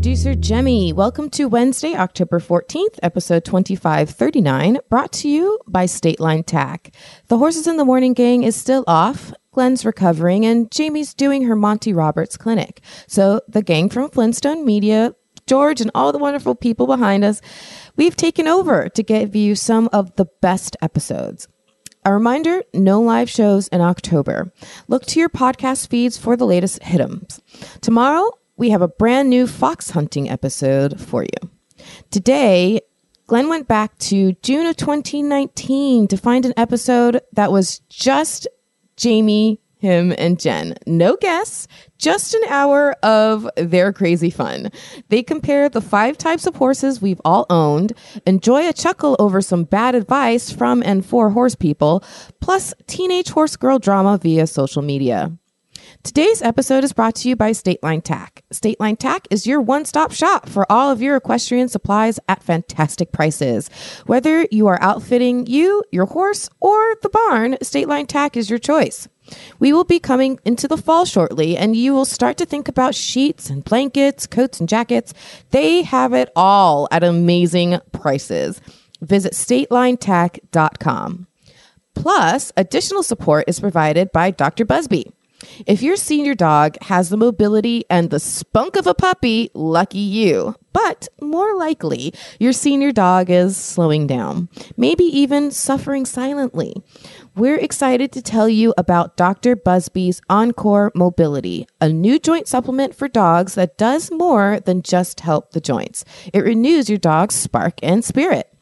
Producer Jemmy. Welcome to Wednesday, October 14th, episode 2539, brought to you by State Line Tack. The Horses in the Morning gang is still off. Glenn's recovering, and Jamie's doing her Monty Roberts clinic. So the gang from Flintstone Media, George, and all the wonderful people behind us, we've taken over to give you some of the best episodes. A reminder no live shows in October. Look to your podcast feeds for the latest hit'ems. Tomorrow, we have a brand new fox hunting episode for you. Today, Glenn went back to June of 2019 to find an episode that was just Jamie, him, and Jen. No guests, just an hour of their crazy fun. They compare the five types of horses we've all owned, enjoy a chuckle over some bad advice from and for horse people, plus teenage horse girl drama via social media. Today's episode is brought to you by State Line Tack. State Line Tack is your one stop shop for all of your equestrian supplies at fantastic prices. Whether you are outfitting you, your horse, or the barn, State Line Tack is your choice. We will be coming into the fall shortly, and you will start to think about sheets and blankets, coats and jackets. They have it all at amazing prices. Visit statelinetack.com. Plus, additional support is provided by Dr. Buzby. If your senior dog has the mobility and the spunk of a puppy, lucky you. But more likely, your senior dog is slowing down, maybe even suffering silently. We're excited to tell you about Dr. Buzby's Encore Mobility, a new joint supplement for dogs that does more than just help the joints. It renews your dog's spark and spirit.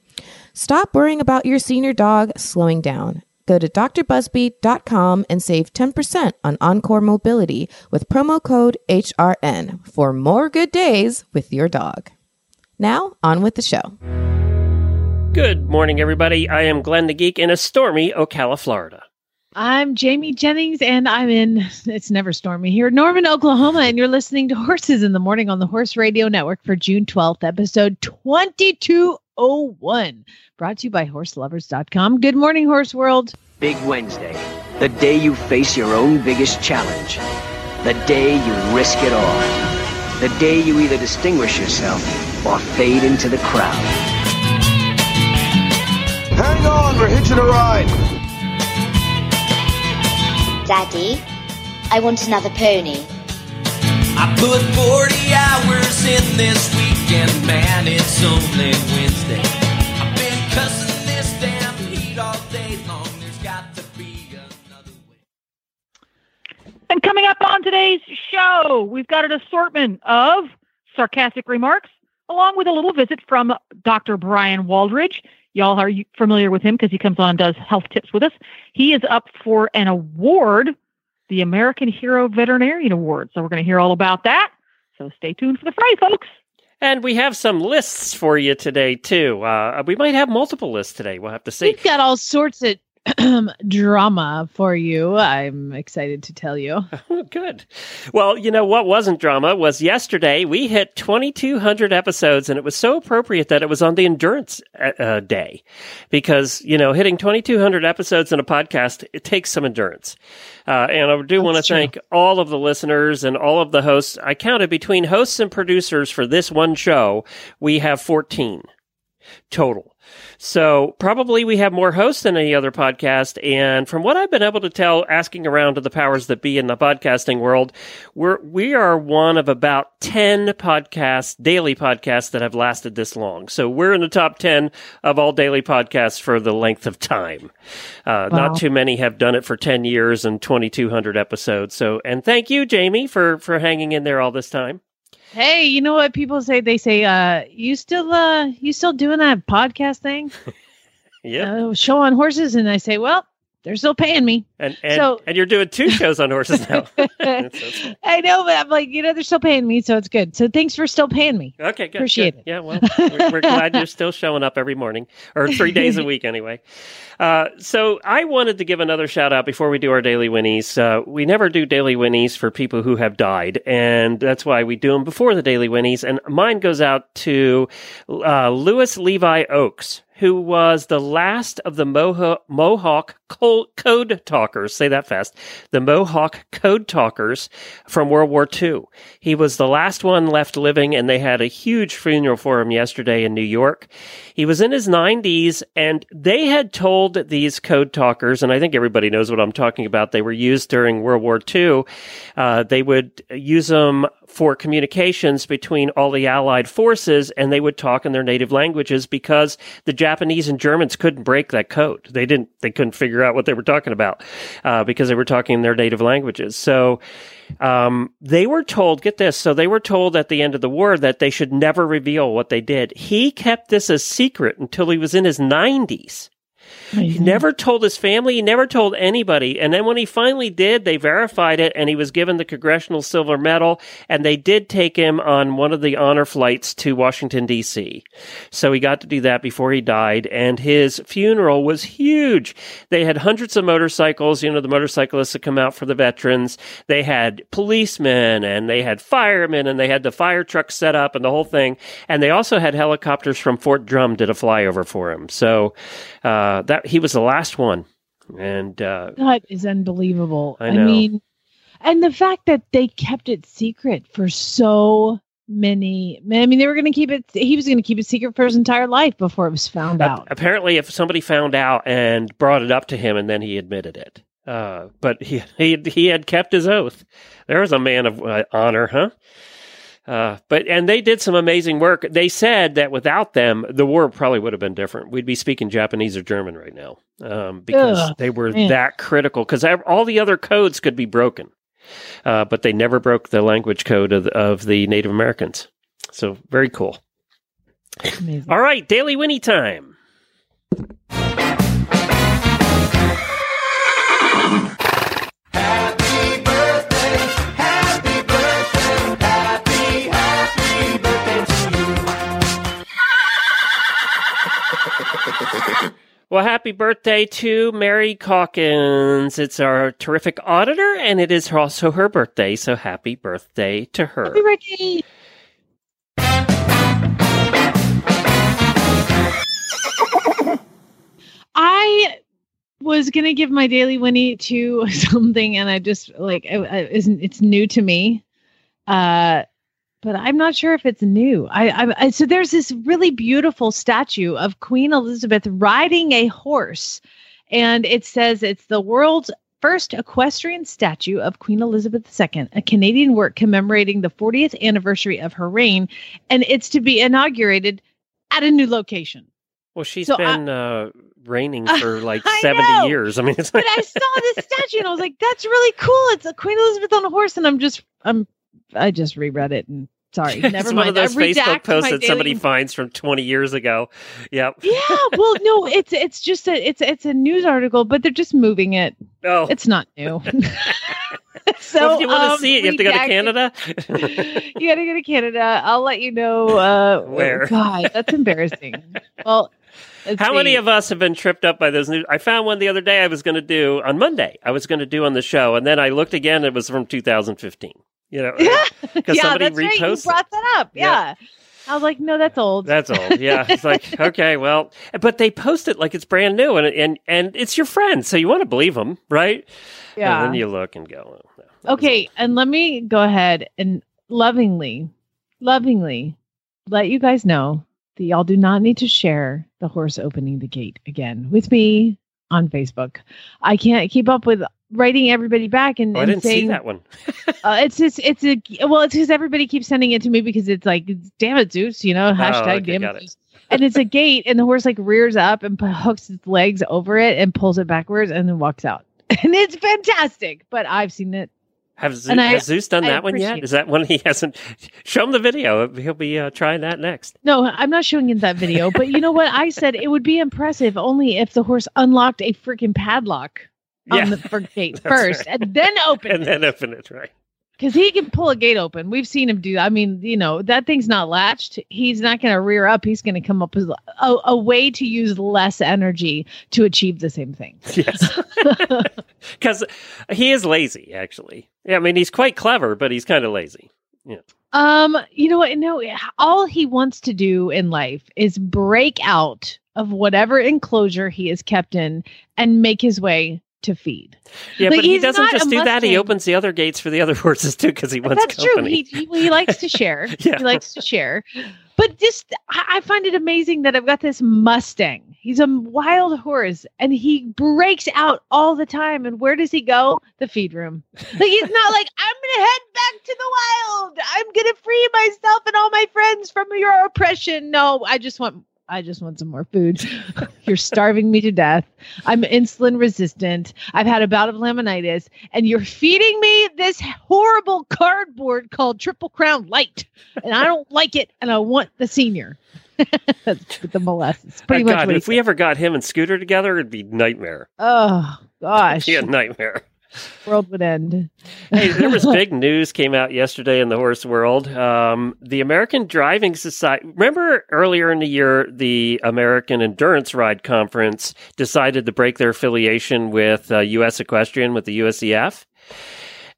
Stop worrying about your senior dog slowing down. Go to drbuzby.com and save 10% on Encore Mobility with promo code HRN for more good days with your dog. Now, on with the show. Good morning, everybody. I am Glenn the Geek in a stormy Ocala, Florida. I'm Jamie Jennings, and I'm in, it's never stormy here, Norman, Oklahoma, and you're listening to Horses in the Morning on the Horse Radio Network for June 12th, episode 2201, brought to you by horselovers.com. Good morning, Horse World. Big Wednesday, the day you face your own biggest challenge, the day you risk it all, the day you either distinguish yourself or fade into the crowd. Hang on, we're hitching a ride. Daddy, I want another pony. I put 40 hours in this weekend, man, it's only Wednesday. I've been cussing this damn heat all day long. There's got to be another way. And coming up on today's show, we've got an assortment of sarcastic remarks, along with a little visit from Dr. Bryan Waldridge. Y'all are familiar with him because he comes on and does health tips with us. He is up for an award, the American Hero Veterinarian Award. So we're going to hear all about that. So stay tuned for the Friday, folks. And we have some lists for you today, too. Uh, we might have multiple lists today. We'll have to see. We've got all sorts of drama for you. I'm excited to tell you. Oh, good. Well, you know what wasn't drama was yesterday we hit 2,200 episodes, and it was so appropriate that it was on the endurance uh, uh, day, because you know hitting 2,200 episodes in a podcast it takes some endurance. Uh, and I do want to thank all of the listeners and all of the hosts. I counted between hosts and producers for this one show, we have 14 total. So probably we have more hosts than any other podcast. And from what I've been able to tell, asking around to the powers that be in the podcasting world, we're we are one of about ten podcasts, daily podcasts that have lasted this long. So we're in the top ten of all daily podcasts for the length of time. Uh, Wow. Not too many have done it for ten years and twenty two hundred episodes. So and thank you, Jamie, for for hanging in there all this time. Hey, you know what people say? They say, uh, you still uh you still doing that podcast thing? Yeah. Uh, show on horses? And I say, well, they're still paying me. And and, So- and you're doing two shows on horses now. I know, but I'm like, you know, they're still paying me, so it's good. So thanks for still paying me. Okay, good. Appreciate good. it. Yeah, well, we're, we're glad you're still showing up every morning or three days a week anyway. Uh, so I wanted to give another shout out before we do our daily winnies. Uh, we never do daily winnies for people who have died, and that's why we do them before the daily winnies. And mine goes out to uh, Louis Levi Oakes. Who was the last of the Mohawk code talkers? Say that fast. The Mohawk code talkers from World War II. He was the last one left living, and they had a huge funeral for him yesterday in New York. He was in his 90s, and they had told these code talkers, and I think everybody knows what I'm talking about. They were used during World War II. Uh, they would use them for communications between all the Allied forces, and they would talk in their native languages because the Japanese and Germans couldn't break that code. They didn't. They couldn't figure out what they were talking about uh, because they were talking in their native languages. So um, they were told. Get this. So they were told at the end of the war that they should never reveal what they did. He kept this a secret until he was in his He never told his family. He never told anybody. And then when he finally did, they verified it and he was given the Congressional Silver Medal. And they did take him on one of the honor flights to Washington, D.C. So he got to do that before he died. And his funeral was huge. They had hundreds of motorcycles, you know, the motorcyclists that come out for the veterans. They had policemen and they had firemen and they had the fire truck set up and the whole thing. And they also had helicopters from Fort Drum did a flyover for him. So, uh, that he was the last one. And, uh, That is unbelievable. I I, mean, and the fact that they kept it secret for so many. I mean, they were going to keep it. He was going to keep it secret for his entire life before it was found ap- out. apparently, if somebody found out and brought it up to him and then he admitted it. Uh, but he, he, he had kept his oath. There was a man of uh, honor, huh? Uh, but and they did some amazing work. They said that without them, the war probably would have been different. We'd be speaking Japanese or German right now um, because Ugh, they were man. that critical. Because all the other codes could be broken, uh, but they never broke the language code of, of the Native Americans. So very cool. Amazing. All right, daily Winnie time. Well, happy birthday to Mary Calkins. It's our terrific auditor, and it is also her birthday, so happy birthday to her. Happy birthday. I was gonna give my daily Winnie to something, and I just like I, I, it's, it's new to me, uh, but I'm not sure if it's new. I, I, I so there's this really beautiful statue of Queen Elizabeth riding a horse, and it says it's the world's first equestrian statue of Queen Elizabeth II, a Canadian work commemorating the 40th anniversary of her reign, and it's to be inaugurated at a new location. Well, she's So I- been uh, reigning for like I 70 know. years. I mean, it's but I saw this statue and I was like, "That's really cool." It's a Queen Elizabeth on a horse, and I'm just, I'm, I just reread it and sorry, never it's mind. one of those I Facebook posts that somebody daily- finds from 20 years ago. Yep. Yeah, well, no, it's it's just a it's it's a news article, but they're just moving it. Oh, It's not new. so well, if you want to um, see it, you have to go to Canada. you gotta go to Canada. I'll let you know. Uh, Where? God, that's embarrassing. well, How many of us have been tripped up by those news? I found one the other day I was going to do on Monday. I was going to do on the show, and then I looked again. It was from 2015. You know, because yeah, somebody that's right. You brought that up. Yeah. Yeah. I was like, no, that's old. That's old. Yeah, it's like okay, well, but they post it like it's brand new, and and and it's your friend, so you want to believe them, right? yeah. And then you look and go, oh, no, Okay, and let me go ahead and lovingly, lovingly let you guys know that y'all do not need to share the horse opening the gate again with me on Facebook. I can't keep up with writing everybody back and. Oh, I didn't saying see that one. uh, it's just it's a well it's because everybody keeps sending it to me because it's like damn it Zeus you know hashtag Oh, okay, damn it it. And it's a gate and the horse like rears up and hooks its legs over it and pulls it backwards and then walks out and it's fantastic but I've seen it Has, And I- has Zeus done I that one yet? Is that one he hasn't? Show him the video. He'll be uh, trying that next. No, I'm not showing him that video. But you know what? I said it would be impressive only if the horse unlocked a freaking padlock Yeah. on the front gate first right. and then open And it. then open it, right? Because he can pull a gate open. We've seen him do that. I mean, you know, that thing's not latched. He's not going to rear up. He's going to come up with a, a way to use less energy to achieve the same thing. Yes. Because he is lazy, actually. Yeah, I mean, he's quite clever, but he's kind of lazy. yeah Um, you know what? No, all he wants to do in life is break out of whatever enclosure he is kept in and make his way to feed. Yeah, Like, but he doesn't just do that. He opens the other gates for the other horses too, because he wants That's company. true. He, he likes to share. Yeah. He likes to share. But just I, find it amazing that I've got this Mustang. He's a wild horse and he breaks out all the time. And where does he go? The feed room. Like he's not like, I'm gonna head back to the wild. I'm gonna free myself and all my friends from your oppression. No, I just want I just want some more food. You're starving me to death. I'm insulin resistant. I've had a bout of laminitis, and you're feeding me this horrible cardboard called Triple Crown Lite, and I don't like it, and I want the senior. The molasses. Pretty My much. God, if we ever got him and Scooter together, it'd be nightmare. Oh gosh, Be a nightmare. World would end. hey, there was big news came out yesterday in the horse world. Um, the American Driving Society. Remember earlier in the year, the American Endurance Ride Conference decided to break their affiliation with uh, U.S. Equestrian with the USEF.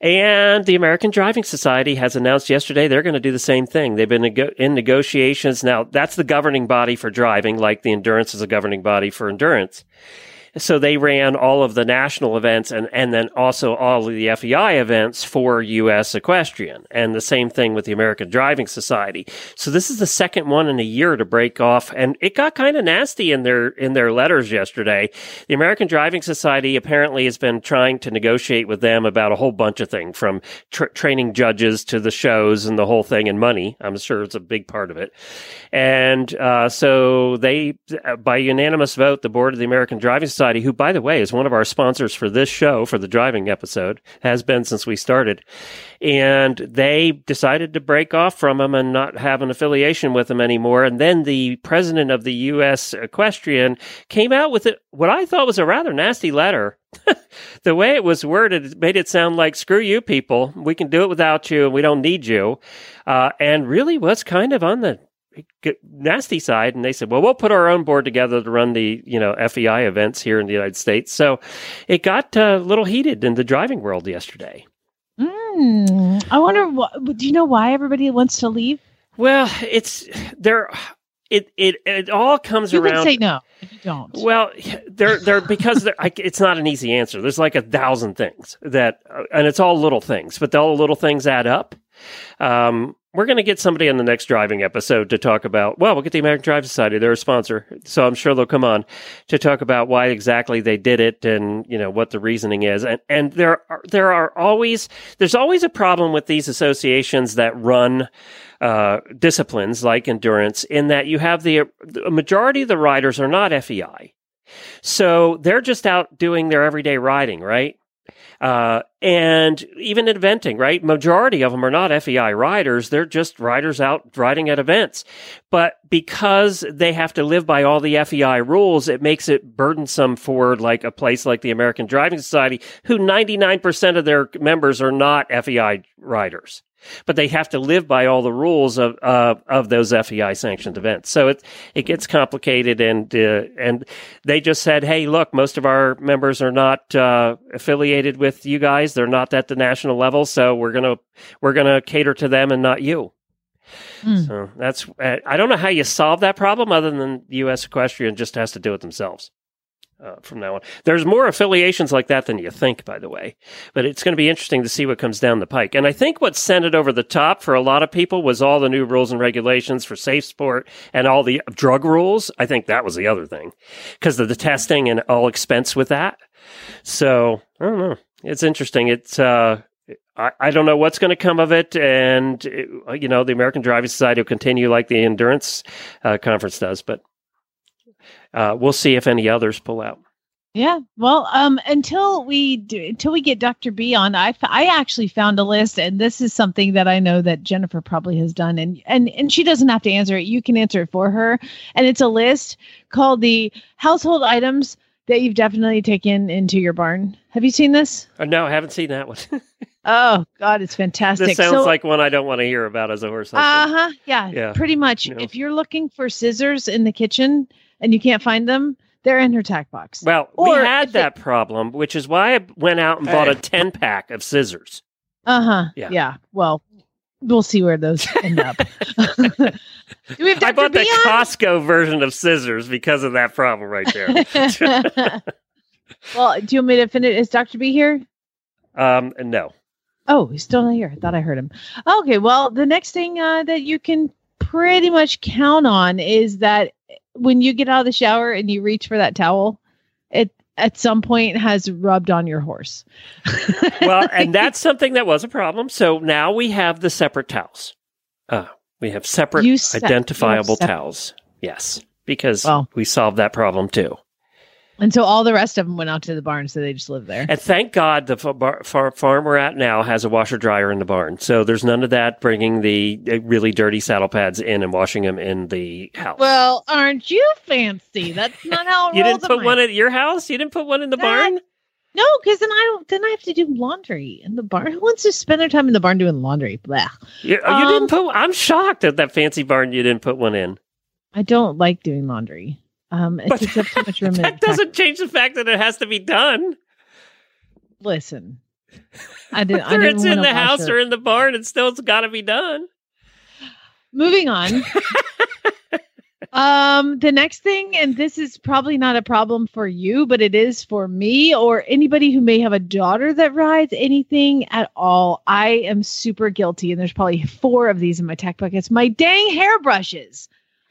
And the American Driving Society has announced yesterday they're going to do the same thing. They've been in negotiations. Now, that's the governing body for driving, like the endurance is a governing body for endurance. So they ran all of the national events and, and then also all of the FEI events for U.S. Equestrian. And the same thing with the American Driving Society. So this is the second one in a year to break off. And it got kind of nasty in their, in their letters yesterday. The American Driving Society apparently has been trying to negotiate with them about a whole bunch of things from tra- training judges to the shows and the whole thing and money. I'm sure it's a big part of it. And uh, so they, uh, by unanimous vote, the board of the American Driving Society, who, by the way, is one of our sponsors for this show, for the driving episode, has been since we started, and they decided to break off from them and not have an affiliation with them anymore. And then the president of the U.S. Equestrian came out with it, what I thought was a rather nasty letter. the way it was worded it made it sound like screw you people we can do it without you and we don't need you uh, and really was kind of on the nasty side and they said well we'll put our own board together to run the you know fei events here in the united states so it got uh, a little heated in the driving world yesterday Mm, I wonder. What, do you know why everybody wants to leave? well it's there it it it all comes You around can say no if you don't. Well, they're they're because they're, I, it's not an easy answer. There's like a thousand things that, uh, and it's all little things, but all the little things add up. Um, we're going to get somebody on the next driving episode to talk about. Well, we'll get the American Drive Society; they're a sponsor, so I'm sure they'll come on to talk about why exactly they did it and you know what the reasoning is. And and there are there are always there's always a problem with these associations that run uh, disciplines like endurance in that you have the, the majority of the riders are not FEI. So they're just out doing their everyday riding, right? Uh, and even at eventing, right? Majority of them are not FEI riders. They're just riders out riding at events. But because they have to live by all the FEI rules, it makes it burdensome for like a place like the American Driving Society, who 99% of their members are not FEI riders but they have to live by all the rules of uh, of those FEI sanctioned events. So it it gets complicated, and uh, and they just said, hey, look, most of our members are not uh, affiliated with you guys; they're not at the national level, so we're gonna we're gonna cater to them and not you. Mm. So that's uh, I don't know how you solve that problem other than the U.S. Equestrian just has to do it themselves uh, from now on. There's more affiliations like that than you think, by the way. But it's going to be interesting to see what comes down the pike. And I think what sent it over the top for a lot of people was all the new rules and regulations for safe sport and all the drug rules. I think that was the other thing because of the testing and all expense with that. So I don't know. It's interesting. It's, uh, I, don't know what's going to come of it. And, uh, you know, the American Driving Society will continue like the endurance uh, conference does, but uh, we'll see if any others pull out. Yeah. Well, um, until we do, until we get Dr. B on, I, I actually found a list, and this is something that I know that Jennifer probably has done, and and and she doesn't have to answer it. You can answer it for her, and it's a list called the household items that you've definitely taken into your barn. Have you seen this? Uh, no, I haven't seen that one. Oh God, it's fantastic. this sounds So- like one I don't want to hear about as a horse. Uh huh. Yeah, Yeah. Pretty much. No. If you're looking for scissors in the kitchen and you can't find them, they're in her tack box. well, or we had if it- that problem, which is why I went out and bought a ten pack of scissors. Uh huh. Yeah. Yeah. Well, we'll see where those end up. Do we have I Dr. bought the on? Costco version of scissors because of that problem right there. well, do you want me to finish? Is Dr. B here? um, no. Oh, he's still not here. I thought I heard him. Okay, well, the next thing uh, that you can pretty much count on is that when you get out of the shower and you reach for that towel, it at some point has rubbed on your horse. Well, and that's something that was a problem. So now we have the separate towels. Uh, we have separate se- you have identifiable towels. Yes, because Well. we solved that problem too. And so all the rest of them went out to the barn, so they just live there. And thank God the bar, far, farm we're at now has a washer dryer in the barn. So there's none of that bringing the uh, really dirty saddle pads in and washing them in the house. Well, aren't you fancy? That's not how it you didn't put mine. one at your house? You didn't put one in the That- barn? No, because then I don't. Then I have to do laundry in the barn. Who wants to spend their time in the barn doing laundry? Blah. You, you Um, didn't put. I'm shocked at that fancy barn. You didn't put one in. I don't like doing laundry. Um, it But takes up too much room. That doesn't change the fact that it has to be done. Listen, I did. I Whether didn't it's in the house her. or in the barn, it still's got to be done. Moving on. um, the next thing, and this is probably not a problem for you, but it is for me or anybody who may have a daughter that rides anything at all. I am super guilty, and there's probably four of these in my tech buckets. My dang hairbrushes.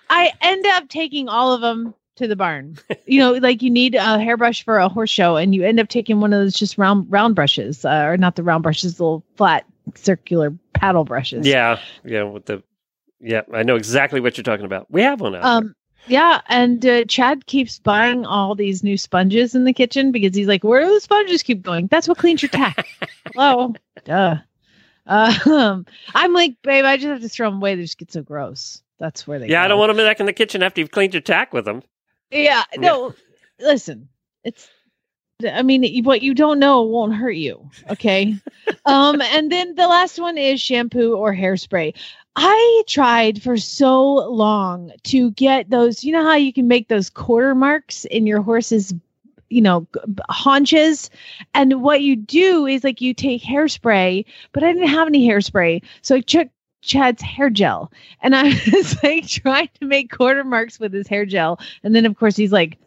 I end up taking all of them to the barn. you know, like you need a hairbrush for a horse show, and you end up taking one of those just round round brushes, uh, or not the round brushes, the little flat circular paddle brushes. Yeah, yeah. With the yeah, I know exactly what you're talking about. We have one out. Um, yeah, and uh, Chad keeps buying all these new sponges in the kitchen because he's like, "Where do the sponges keep going? That's what cleans your tack." Hello, duh. Um, I'm like, babe, I just have to throw them away. They just get so gross. That's where they. there. yeah, I don't want them back in the kitchen after you've cleaned your tack with them. Yeah, no. Listen, it's. I mean, what you don't know won't hurt you. Okay. um, and then the last one is shampoo or hairspray. I tried for so long to get those. You know how you can make those quarter marks in your horse's, you know, haunches, and what you do is like you take hairspray, but I didn't have any hairspray, so I took Chad's hair gel, and I was like trying to make quarter marks with his hair gel, and then of course he's like,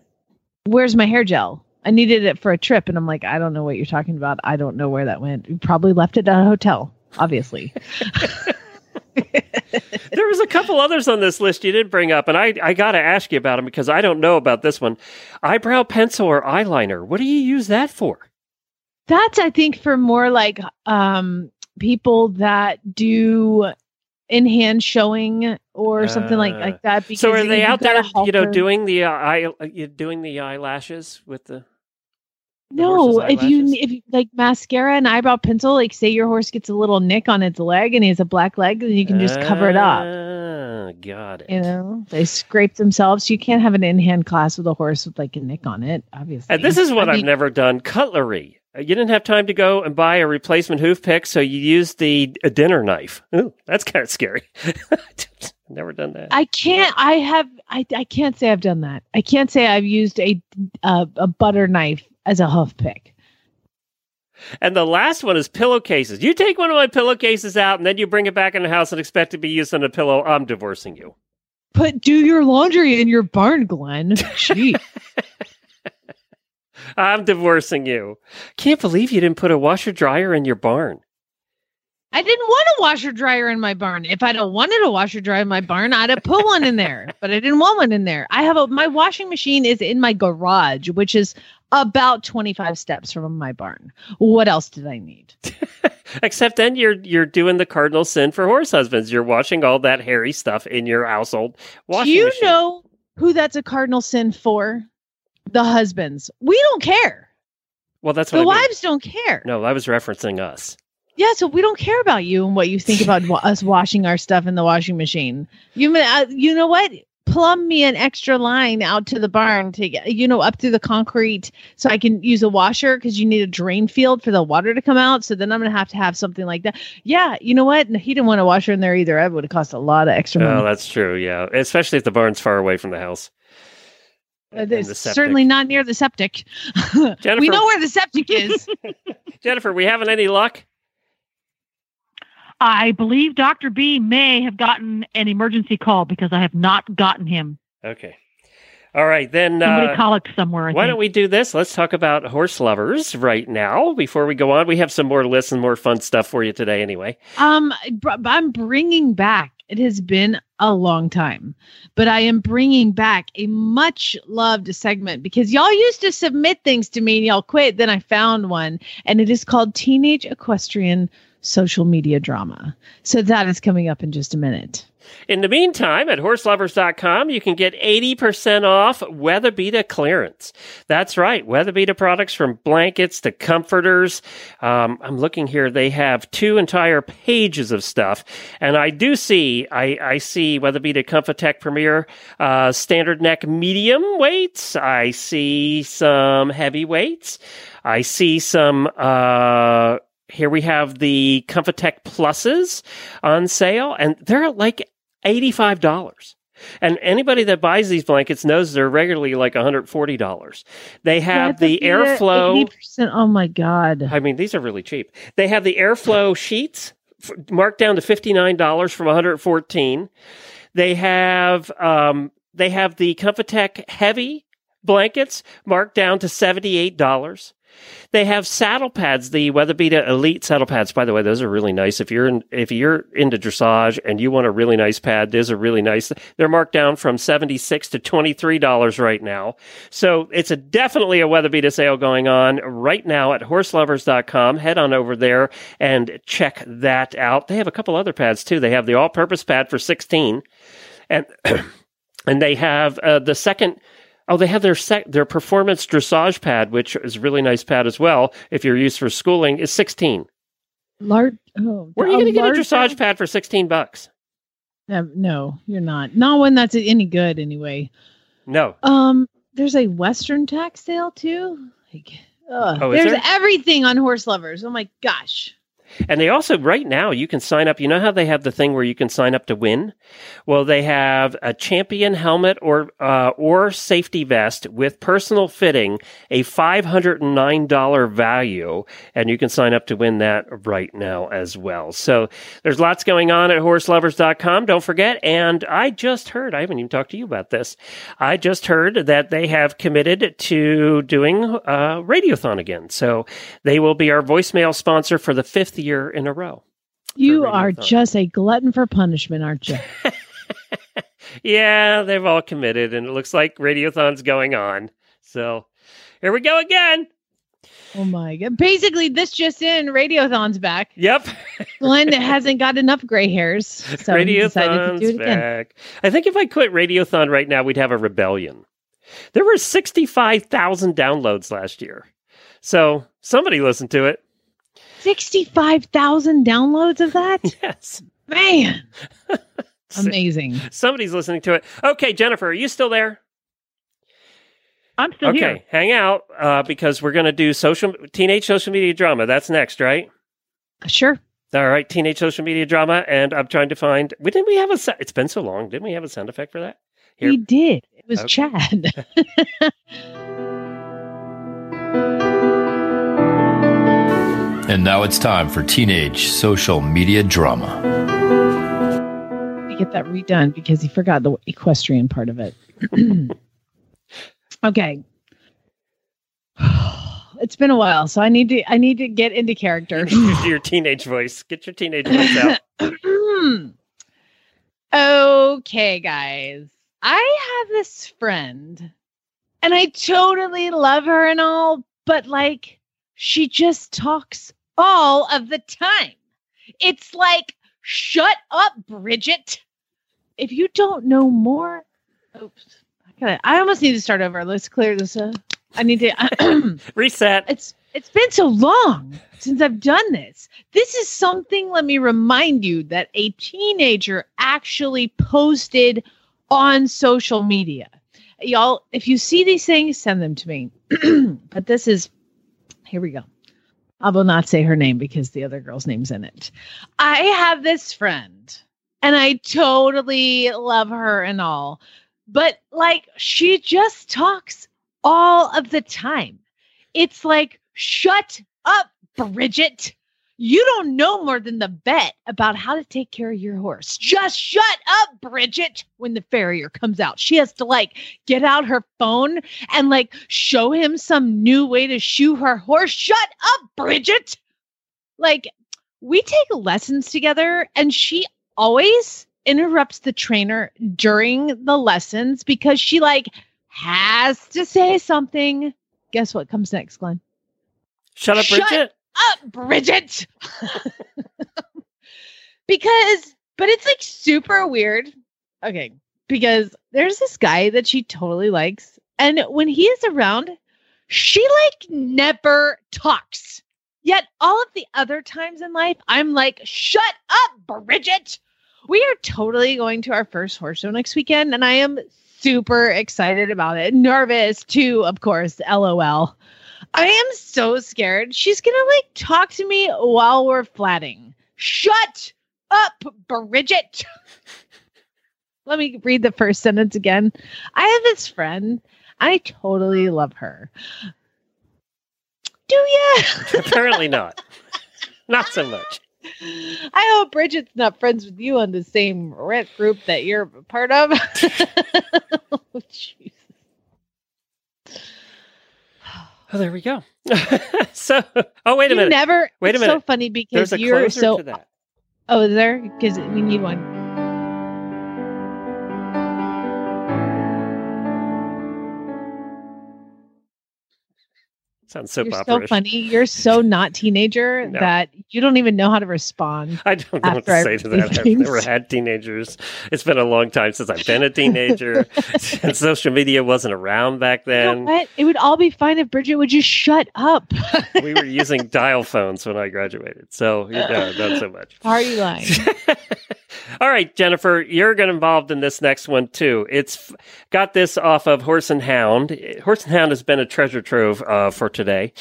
"Where's my hair gel?" I needed it for a trip, and I'm like, "I don't know what you're talking about. I don't know where that went. You probably left it at a hotel, obviously." there was a couple others on this list you didn't bring up, and I I got to ask you about them because I don't know about this one. Eyebrow pencil or eyeliner? What do you use that for? That's I think for more like um people that do in hand showing or something like Uh, like that. Because So are they out there, you know, doing the uh, eye, uh, you doing the eyelashes with the? the No, if you if like mascara and eyebrow pencil, like say your horse gets a little nick on its leg and he has a black leg, then you can just cover it up. Ah, got it. You know, they scrape themselves. You can't have an in hand class with a horse with like a nick on it, obviously. And this is what I I've mean, never done: cutlery. Uh, You didn't have time to go and buy a replacement hoof pick, so you used the a dinner knife. Ooh, that's kind of scary. never done that. I can't. I have. I. I can't say I've done that. I can't say I've used a uh, a butter knife as a hoof pick. And the last one is pillowcases. You take one of my pillowcases out, and then you bring it back in the house and expect to be used on a pillow. I'm divorcing you. But do your laundry in your barn, Glenn. Gee. I'm divorcing you. Can't believe you didn't put a washer dryer in your barn. I didn't want a washer dryer in my barn. If I'd have wanted a washer dryer in my barn, I'd have put one in there. But I didn't want one in there. I have a my washing machine is in my garage, which is about 25 steps from my barn. What else did I need? Except then you're you're doing the cardinal sin for horse husbands. You're washing all that hairy stuff in your household Do you machine. know who that's a cardinal sin for? The husbands. We don't care. Well, that's what The I mean. wives don't care. No, I was referencing us. Yeah, so we don't care about you and what you think about us washing our stuff in the washing machine. You uh, you know what? Plumb me an extra line out to the barn to get you know up through the concrete so I can use a washer because you need a drain field for the water to come out. So then I'm gonna have to have something like that. Yeah, you know what? He didn't want a washer in there either. That would have cost a lot of extra money. Oh, that's true. Yeah, especially if the barn's far away from the house. Uh, it's the septic. certainly not near the septic. Jennifer- we know where the septic is. Jennifer, we having any luck? I believe Dr. B may have gotten an emergency call because I have not gotten him. Okay. All right, then. Somebody Uh, colicked somewhere. I why think. don't we do this? Let's talk about horse lovers right now. Before we go on, we have some more lists and more fun stuff for you today. Anyway, Um, I'm bringing back. It has been a long time, but I am bringing back a much loved segment because y'all used to submit things to me and y'all quit. Then I found one, and it is called Teenage Equestrian Social Media Drama. So that is coming up in just a minute. In the meantime, at horselovers.com, you can get 80% off Weatherbeeta clearance. That's right, Weatherbeeta products from blankets to comforters. Um, I'm looking here; they have two entire pages of stuff, and I do see, I, I see Weatherbeeta Comfortech Premier uh, standard neck medium weights. I see some heavy weights. I see some. Uh, here we have the Comfortech Pluses on sale, and they're like $85. And anybody that buys these blankets knows they're regularly like $140. They have the airflow. 80%. Oh my God. I mean, these are really cheap. They have the airflow sheets f- marked down to $59 from 114. They have um, they have the Comfortech heavy blankets marked down to $78. They have saddle pads, the Weatherbeeta Elite saddle pads. By the way, those are really nice. If you're in, if you're into dressage and you want a really nice pad, those are really nice. They're marked down from seventy six to twenty three dollars right now. So it's a definitely a Weatherbeeta sale going on right now at horselovers.com. Head on over there and check that out. They have a couple other pads too. They have the all purpose pad for sixteen, and and they have uh, the second. Oh, they have their sec- their performance dressage pad, which is a really nice pad as well. If you're used for schooling, is sixteen. Large. Oh, Where are you going to get a dressage pad for sixteen bucks? Uh, no, you're not. Not one that's any good anyway. No, Um, there's a Western tax sale too. Like, Oh, there's there? everything on horse lovers. Oh my gosh. And they also, right now, you can sign up. You know how they have the thing where you can sign up to win? Well, they have a champion helmet or, uh, or safety vest with personal fitting, a $509 value. And you can sign up to win that right now as well. So there's lots going on at horselovers.com. Don't forget. And I just heard, I haven't even talked to you about this. I just heard that they have committed to doing, uh, Radiothon again. So they will be our voicemail sponsor for the fifth year in a row. You are just a glutton for punishment, aren't you? Yeah, they've all committed, and it looks like Radiothon's going on. So here we go again. oh my god. Basically, this just in, Radiothon's back. Yep, Glenn hasn't got enough gray hairs. So he decided to do Radiothon's it again. back. I think if I quit Radiothon right now, we'd have a rebellion. There were 65,000 downloads last year. So somebody listened to it. 65,000 downloads of that? Yes. Man. Amazing. Somebody's listening to it. Okay, Jennifer, are you still there? I'm still okay, here. hang out uh, because we're going to do social teenage social media drama. That's next, right? Sure. All right, teenage social media drama, and I'm trying to find. We didn't we have a? It's been so long. Didn't we have a sound effect for that? Here. We did. It was Okay. Chad. And now it's time for teenage social media drama. to get that redone because he forgot the equestrian part of it. okay. It's been a while, so I need to I need to get into character. Your teenage voice. Get your teenage voice out. okay, guys. I have this friend and I totally love her and all, but like she just talks all of the time. It's like, shut up, Bridget. If you don't know more, oops, I gotta, I almost need to start over. Let's clear this. up. I need to reset. It's it's been so long since I've done this. This is something. Let me remind you that a teenager actually posted on social media. Y'all, if you see these things, send them to me. but this is here we go. I will not say her name because the other girl's name's in it. I have this friend and I totally love her and all, but like she just talks all of the time. It's like, shut up, Bridget. You don't know more than the vet about how to take care of your horse. Just shut up, Bridget. When the farrier comes out, she has to like get out her phone and like show him some new way to shoe her horse. Shut up, Bridget. Like, we take lessons together, and she always interrupts the trainer during the lessons because she like has to say something. Guess what comes next, Glenn? Shut up, Shut Bridget. Up, Bridget. because, but it's like super weird. Okay. Because there's this guy that she totally likes. And when he is around, she like never talks. Yet all of the other times in life, I'm like, shut up, Bridget. We are totally going to our first horse show next weekend. And I am super excited about it. Nervous too, of course. LOL. I am so scared. She's gonna like talk to me while we're flatting. Shut up, Bridget. Let me read the first sentence again. I have this friend. I totally love her. Do you? Apparently not. Not so much. I hope Bridget's not friends with you on the same rent group that you're a part of. oh, jeez. Oh, there we go. so, oh, wait a You minute. never. Wait a it's minute. so funny because a you're so. to that. Oh, is there? Because we need one. Sounds soap You're so funny. You're so not teenager No. that you don't even know how to respond. I don't know what I to say to that. these I've never had teenagers. It's been a long time since I've been a teenager. and social media wasn't around back You know then. what? It would all be fine if Bridget would just shut up. we were using dial phones when I graduated. So, you know, not so much. Party line. All right, Jennifer, you're to involved in this next one too. It's got this off of Horse and Hound. Horse and Hound has been a treasure trove uh, for today.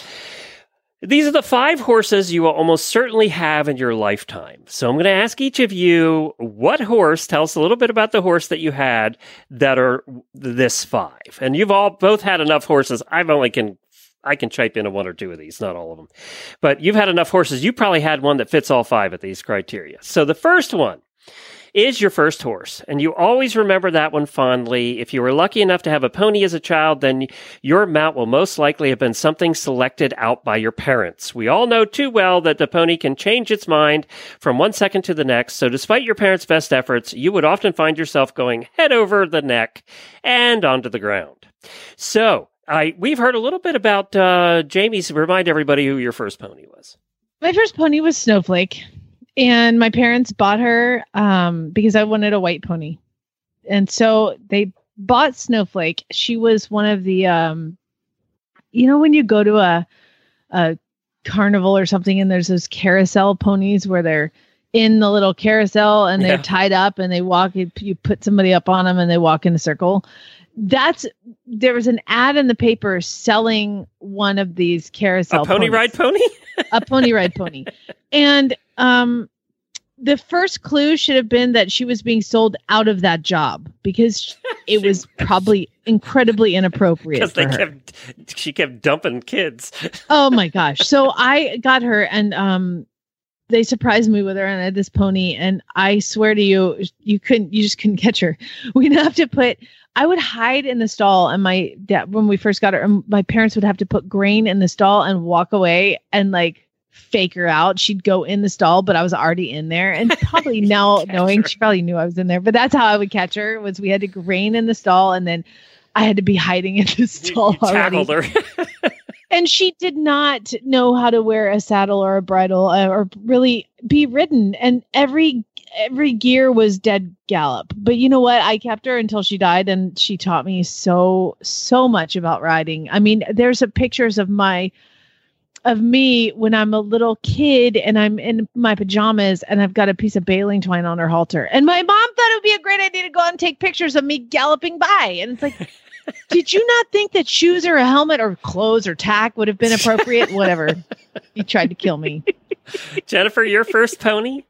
These are the five horses you will almost certainly have in your lifetime. So I'm going to ask each of you what horse, tell us a little bit about the horse that you had that are this five. And you've all both had enough horses. I've only can, I can chip in on one or two of these, not all of them. But you've had enough horses. You probably had one that fits all five of these criteria. So the first one is your first horse. And you always remember that one fondly. If you were lucky enough to have a pony as a child, then your mount will most likely have been something selected out by your parents. We all know too well that the pony can change its mind from one second to the next. So despite your parents' best efforts, you would often find yourself going head over the neck and onto the ground. So I, we've heard a little bit about, uh, Jamie's remind everybody who your first pony was. My first pony was Snowflake, and my parents bought her um, because I wanted a white pony, and so they bought Snowflake. She was one of the, um, you know, when you go to a a carnival or something, and there's those carousel ponies where they're in the little carousel and they're Yeah. tied up and they walk. You, you put somebody up on them and they walk in a circle. That's there was an ad in the paper selling one of these carousel a pony ponies ride pony? a pony ride pony. And um the first clue should have been that she was being sold out of that job because it was probably incredibly inappropriate Because they her. kept, she kept dumping kids. oh my gosh. So I got her and um they surprised me with her and I had this pony and I swear to you you couldn't you just couldn't catch her. We'd have to put I would hide in the stall and my dad when we first got her my parents would have to put grain in the stall and walk away and like fake her out. She'd go in the stall, but I was already in there and probably now knowing her. she probably knew I was in there. But that's how I would catch her was we had to grain in the stall and then I had to be hiding in the stall you already tackled her. and she did not know how to wear a saddle or a bridle uh, or really be ridden and every every gear was dead gallop. But you know what? I kept her until she died, and she taught me so so much about riding. I mean, there's a pictures of my of me when I'm a little kid and I'm in my pajamas and I've got a piece of baling twine on her halter. And my mom thought it would be a great idea to go out and take pictures of me galloping by. And it's like, did you not think that shoes or a helmet or clothes or tack would have been appropriate? Whatever. You tried to kill me. Jennifer, your first pony?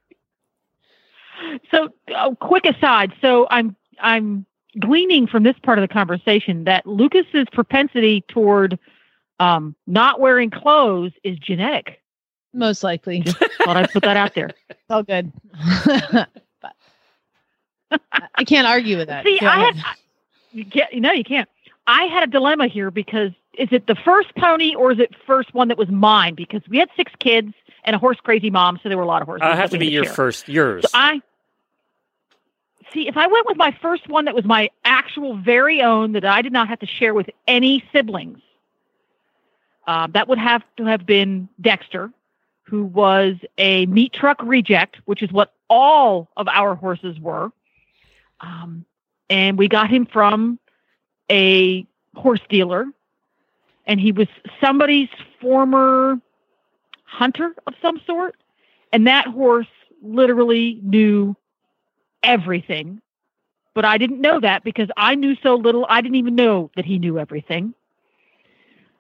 So, uh, quick aside. So, I'm I'm gleaning from this part of the conversation that Lucas's propensity toward um, not wearing clothes is genetic. Most likely. Thought I'd put that out there. It's all good. but I can't argue with that. See, Go I ahead. had, I, you can't, no, you can't. I had a dilemma here because is it the first pony or is it first one that was mine? Because we had six kids and a horse crazy mom, so there were a lot of horses. I'll that have to be your share. first, yours. So I see if I went with my first one that was my actual very own that I did not have to share with any siblings. Uh, that would have to have been Dexter, who was a meat truck reject, which is what all of our horses were. Um, and we got him from a horse dealer, and he was somebody's former hunter of some sort. And that horse literally knew everything. But I didn't know that because I knew so little. I didn't even know that he knew everything.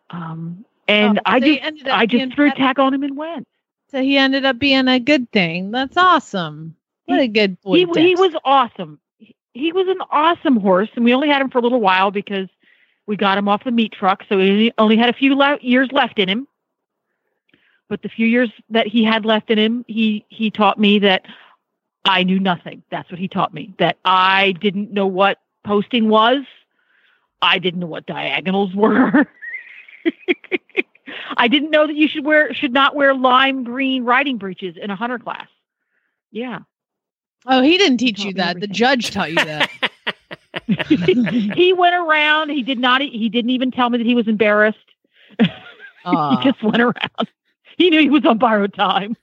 Um, and Oh, I so he just I just threw a tack on him and went. So he ended up being a good thing. That's awesome. What a good boy. he he was awesome. He, he was an awesome horse, and we only had him for a little while because we got him off the meat truck, so he only had a few le- years left in him. But the few years that he had left in him, he he taught me that I knew nothing. That's what he taught me. That I didn't know what posting was. I didn't know what diagonals were. I didn't know that you should wear should not wear lime green riding breeches in a hunter class. Yeah. Oh, he didn't teach taught you me that. The judge taught you that. he went around. He did not. He didn't even tell me that he was embarrassed. Aw. he just went around. He knew he was on borrowed time.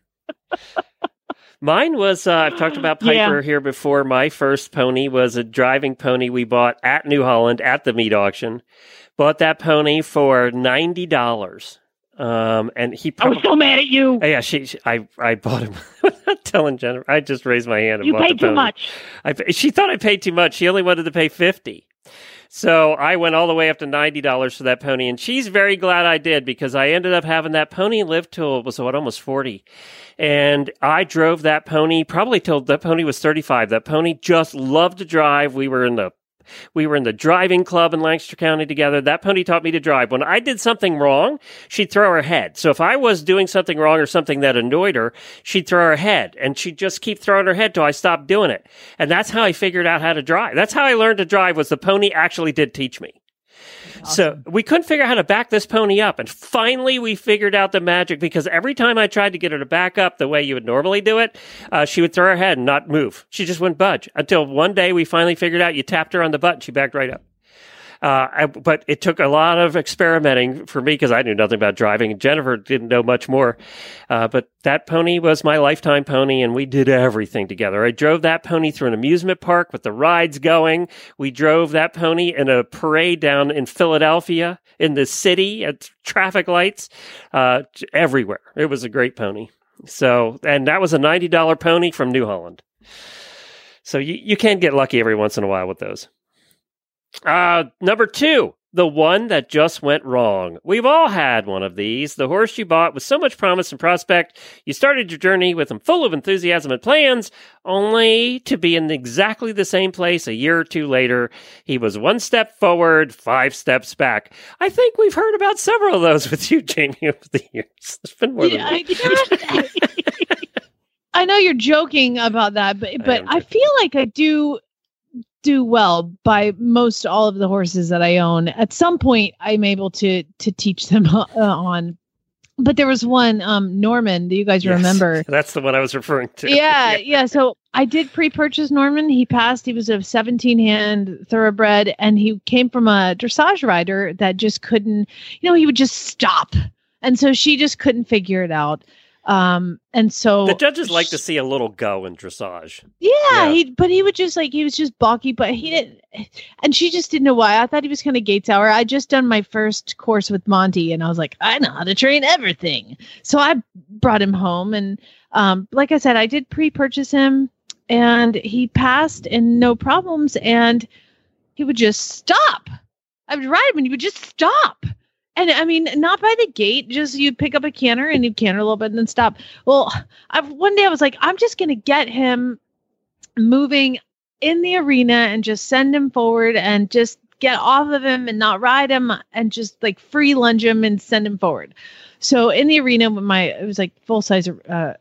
Mine was, uh, I've talked about Yeah. Piper here before. My first pony was a driving pony we bought at New Holland at the meat auction. Bought that pony for $90. Um, and he I was so mad at you. Oh, yeah, she, she, I, I bought him. Telling Jennifer. I just raised my hand and You paid too much. I, she thought I paid too much. She only wanted to pay 50 So I went all the way up to $90 for that pony. And she's very glad I did because I ended up having that pony live till it was what, almost 40. And I drove that pony probably till that pony was 35. That pony just loved to drive. We were in the we were in the driving club in Lancaster County together. That pony taught me to drive. When I did something wrong, she'd throw her head. So if I was doing something wrong or something that annoyed her, she'd throw her head and she'd just keep throwing her head till I stopped doing it. And that's how I figured out how to drive. That's how I learned to drive was the pony actually did teach me. So we couldn't figure out how to back this pony up. And finally we figured out the magic because every time I tried to get her to back up the way you would normally do it, uh, she would throw her head and not move. She just wouldn't budge until one day we finally figured out you tapped her on the butt and she backed right up. Uh, I, but it took a lot of experimenting for me because I knew nothing about driving. Jennifer didn't know much more. Uh, but that pony was my lifetime pony, and we did everything together. I drove that pony through an amusement park with the rides going. We drove that pony in a parade down in Philadelphia, in the city, at traffic lights, uh, everywhere. It was a great pony. So, and that was a $90 pony from New Holland. So you, you can get lucky every once in a while with those. Uh, number two, the one that just went wrong. We've all had one of these. The horse you bought with so much promise and prospect. You started your journey with him full of enthusiasm and plans, only to be in exactly the same place a year or two later. He was one step forward, five steps back. I think we've heard about several of those with you, Jamie, over the years. There's been more Yeah, than I, I know you're joking about that, but but am I, feel like I do do well by most all of the horses that I own. At some point, I'm able to to teach them uh, on. But there was one, um, Norman. Do you guys Yes. remember? That's the one I was referring to. yeah, yeah. So I did pre-purchase Norman. He passed. He was a 17 hand thoroughbred, and he came from a dressage rider that just couldn't. You know, he would just stop, and so she just couldn't figure it out. Um, and so The judges like to see a little go in dressage. yeah, Yeah. he but he would just like he was just balky, but he didn't and she just didn't know why. I thought he was kind of gate sour. I just done my first course with Monty and I was like, I know how to train everything. So I brought him home and um like I said, I did pre-purchase him and he passed and no problems and he would just stop. I would ride him and he would just stop. And I mean, not by the gate, just you'd pick up a canter and you'd canter a little bit and then stop. Well, I one day I was like, I'm just gonna get him moving in the arena and just send him forward and just get off of him and not ride him and just like free lunge him and send him forward. So in the arena with my it was like full size uh,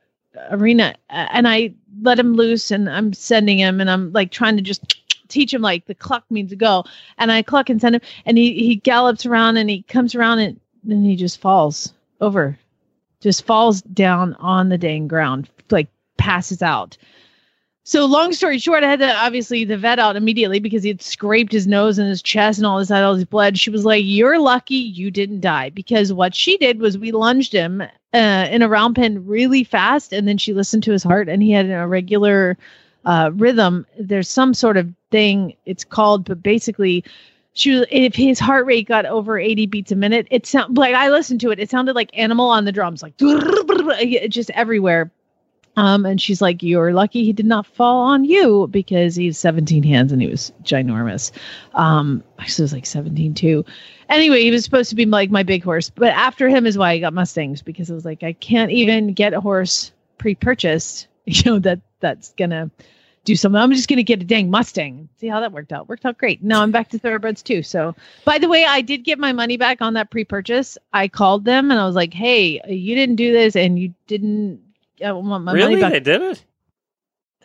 arena and I let him loose and I'm sending him and I'm like trying to just teach him like the cluck means go and I cluck and send him and he he gallops around and he comes around and then he just falls over just falls down on the dang ground like passes out so long story short, I had to obviously the vet out immediately because he had scraped his nose and his chest and all this, had all this blood. She was like, "You're lucky you didn't die," because what she did was we lunged him uh, in a round pen really fast, and then she listened to his heart, and he had a regular uh, rhythm. There's some sort of thing it's called, but basically. She was, if his heart rate got over 80 beats a minute, it sound like I listened to it. It sounded like animal on the drums, like just everywhere. Um, and she's like, You're lucky he did not fall on you because he's 17 hands and he was ginormous. Um, it was like 17 too. Anyway, he was supposed to be like my big horse, but after him is why I got Mustangs because it was like, I can't even get a horse pre purchased, you know, that that's gonna do something. I'm just gonna get a dang Mustang. See how that worked out. Worked out great. Now I'm back to thoroughbreds too. So, by the way, I did get my money back on that pre purchase. I called them and I was like, Hey, you didn't do this and you didn't. I want my really? money back. They did it?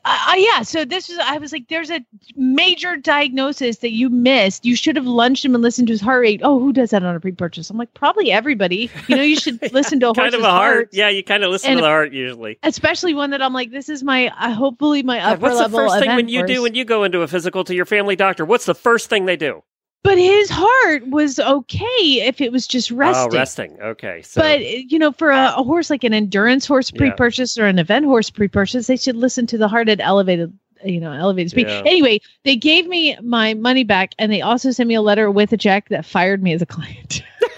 Uh, uh, yeah. So this was, I was like, there's a major diagnosis that you missed. You should have lunged him and listened to his heart rate. Oh, who does that on a pre-purchase? I'm like, probably everybody. You know, you should listen to a kind of a heart. heart, Yeah, you kind of listen And- to the heart usually. especially one that I'm like, this is my, uh, hopefully my God, upper what's the level first thing when you do when you go into a physical to your family doctor? What's the first thing they do? But his heart was okay if it was just oh, resting. Oh, resting. Okay. So But you know, for a, a horse like an endurance horse pre-purchase or an event horse pre-purchase, they should listen to the heart at elevated, you know, elevated speed. Yeah. Anyway, they gave me my money back, and they also sent me a letter with a check that fired me as a client.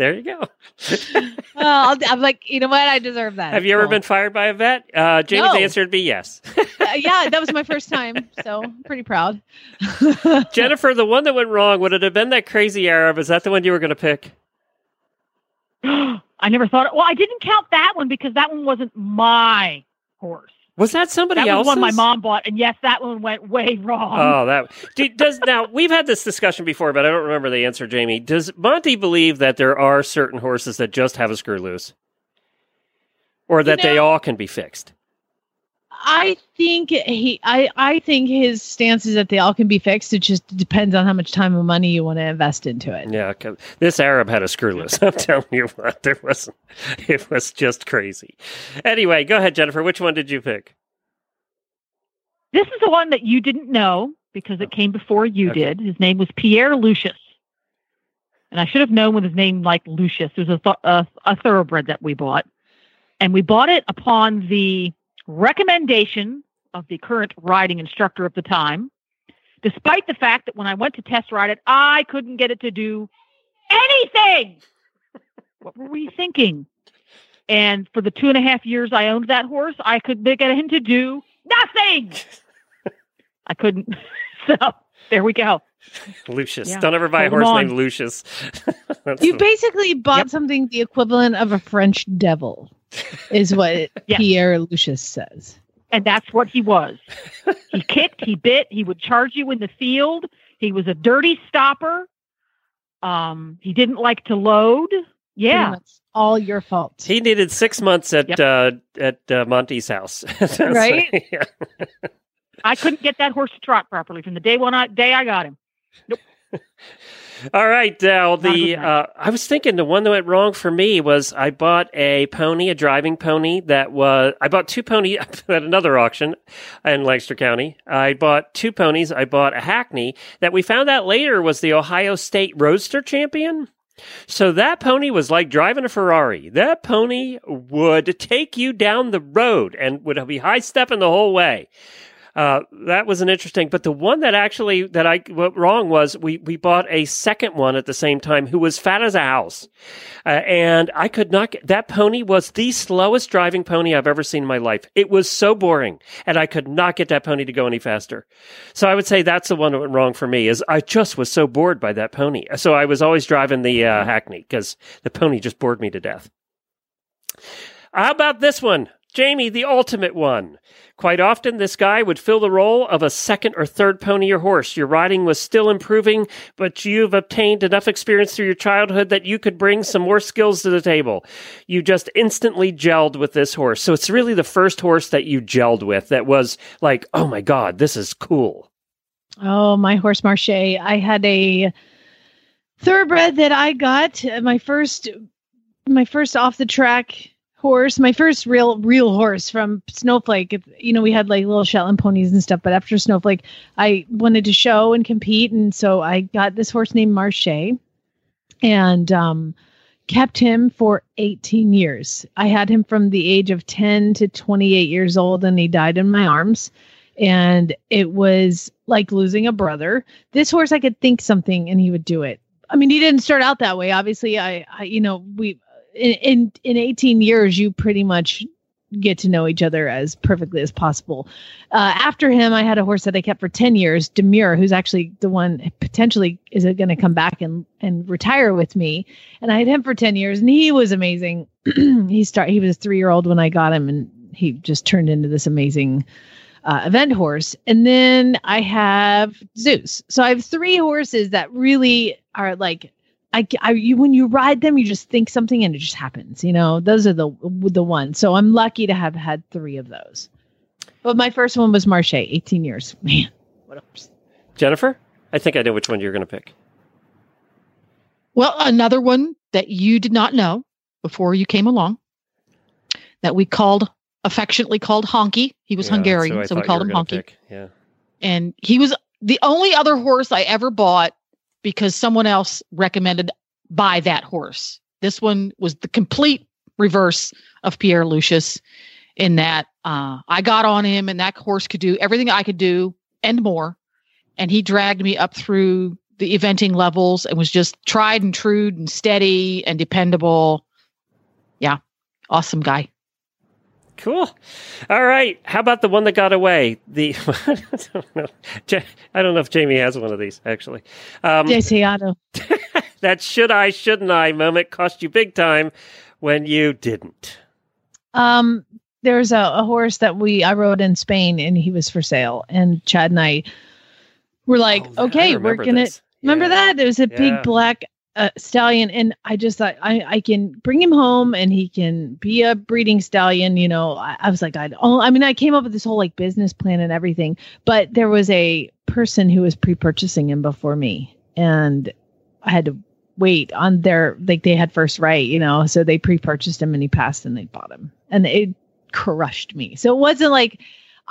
there you go. well, I'll- I'm like, you know what? I deserve that. Have you ever Cool. been fired by a vet? Uh, Jamie's No. answer would be yes. Uh, yeah, that was my first time, so I'm pretty proud. Jennifer, the one that went wrong, would it have been that crazy Arab? Is that the one you were going to pick? I never thought. Well, I didn't count that one because that one wasn't my horse. Was that somebody that was one my mom bought, and yes, that one went way wrong. Oh, that do, does now we've had this discussion before, but I don't remember the answer, Jamie. Does Monty believe that there are certain horses that just have a screw loose, or that they know- all can be fixed? I think he, I, I think his stance is that they all can be fixed. It just depends on how much time and money you want to invest into it. Yeah, 'cause this Arab had a screw loose. I'm telling you what, there wasn't. It was just crazy. Anyway, go ahead, Jennifer. Which one did you pick? This is the one that you didn't know because it came before you Okay. did. His name was Pierre Lucius. And I should have known with his name like Lucius. It was a, th- a, a thoroughbred that we bought. And we bought it upon the recommendation of the current riding instructor of the time, despite the fact that when I went to test ride it, I couldn't get it to do anything. what were we thinking? And for the two and a half years I owned that horse, I could get him to do nothing. I couldn't. So there we go. Lucius. Yeah. Don't ever buy a horse on. named Lucius. You the- basically bought Yep. something the equivalent of a French devil, is what Yes. Pierre Lucius says. And that's what he was. he kicked, he bit, he would charge you in the field. He was a dirty stopper. Um, he didn't like to load. Yeah. much all your fault. he needed six months at Yep. uh, at uh, Monty's house. Right? yeah. I couldn't get that horse to trot properly from the day one I, day I got him. All right, now the uh, I was thinking the one that went wrong for me was I bought a pony, a driving pony that was I bought two ponies at another auction in Lancaster County. I bought two ponies. I bought a hackney that we found out later was the Ohio State Roadster champion. So that pony was like driving a Ferrari. That pony would take you down the road and would be high stepping the whole way. Uh, that was an interesting, but the one that actually that I went wrong was we we bought a second one at the same time who was fat as a house, uh, and I could not get that pony was the slowest driving pony I've ever seen in my life. It was so boring, and I could not get that pony to go any faster. So I would say that's the one that went wrong for me. Is I just was so bored by that pony, so I was always driving the uh, Hackney because the pony just bored me to death. How about this one? Jamie, the ultimate one. Quite often, this guy would fill the role of a second or third pony or horse. Your riding was still improving, but you've obtained enough experience through your childhood that you could bring some more skills to the table. You just instantly gelled with this horse. So it's really the first horse that you gelled with that was like, oh my God, this is cool. Oh, my horse Marche. I had a thoroughbred that I got my first my first off the track horse, my first real real horse from Snowflake. You know, we had like little Shetland ponies and stuff, but after Snowflake, I wanted to show and compete, and so I got this horse named Marche, and um, kept him for 18 years. I had him from the age of 10 to 28 years old, and he died in my arms. And it was like losing a brother. This horse, I could think something, and he would do it. I mean, he didn't start out that way. Obviously, I, I you know, we in, in in 18 years you pretty much get to know each other as perfectly as possible. Uh, after him, I had a horse that I kept for 10 years, Demure, who's actually the one potentially is going to come back and, and retire with me. And I had him for 10 years and he was amazing. he start, he was a three year old when I got him and he just turned into this amazing uh, event horse. And then I have Zeus. So I have three horses that really are like I, I you when you ride them, you just think something and it just happens. You know, those are the the ones. So I'm lucky to have had three of those. But my first one was Marche, 18 years. Man, what a Jennifer, I think I know which one you're going to pick. Well, another one that you did not know before you came along that we called affectionately called Honky. He was Yeah, Hungarian, I so we called him Honky. pick. Yeah. and he was the only other horse I ever bought because someone else recommended buy that horse. This one was the complete reverse of Pierre Lucius in that uh, I got on him and that horse could do everything I could do and more. And he dragged me up through the eventing levels and was just tried and true and steady and dependable. Yeah, awesome guy. Cool. All right. How about the one that got away? The I don't know. I don't know if Jamie has one of these actually. Um, Deseado. that should I, shouldn't I moment cost you big time when you didn't. Um, there's a, a horse that we I rode in Spain and he was for sale. And Chad and I were like, Oh, okay, we're gonna this. remember Yeah. that? It was a Yeah. big black uh, stallion, and I just thought I, I can bring him home and he can be a breeding stallion. You know, I, I was like, I oh, I mean, I came up with this whole like business plan and everything, but there was a person who was pre-purchasing him before me, and I had to wait on their like they had first right, you know, so they pre-purchased him and he passed and they bought him, and it crushed me. So it wasn't like.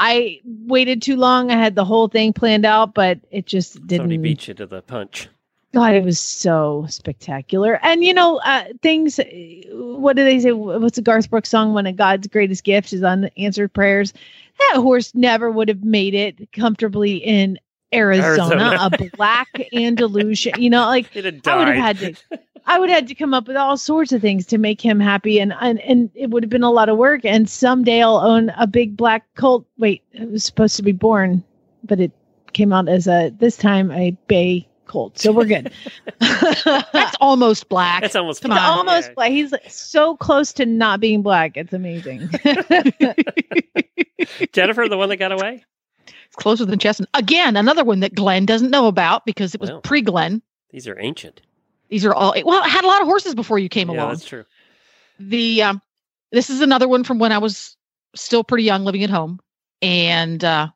I waited too long. I had the whole thing planned out, but it just didn't. Somebody beat you to the punch. God, it was so spectacular. And you know, uh, things. What do they say? What's the Garth Brooks song? When a God's greatest gift is unanswered prayers. That horse never would have made it comfortably in Arizona. Arizona. A black Andalusian. You know, like I would have had to. I would have had to come up with all sorts of things to make him happy, and and and it would have been a lot of work. And someday I'll own a big black colt. Wait, it was supposed to be born, but it came out as a this time a bay colt. So we're good. That's almost black. That's almost Come It's on. almost Yeah. black. He's so close to not being black. It's amazing. Jennifer, the one that got away. It's closer than Chestnut. Again, another one that Glenn doesn't know about because it was Well. pre Glenn. These are ancient. These are all well, I had a lot of horses before you came yeah, along. that's true. The um this is another one from when I was still pretty young living at home. And uh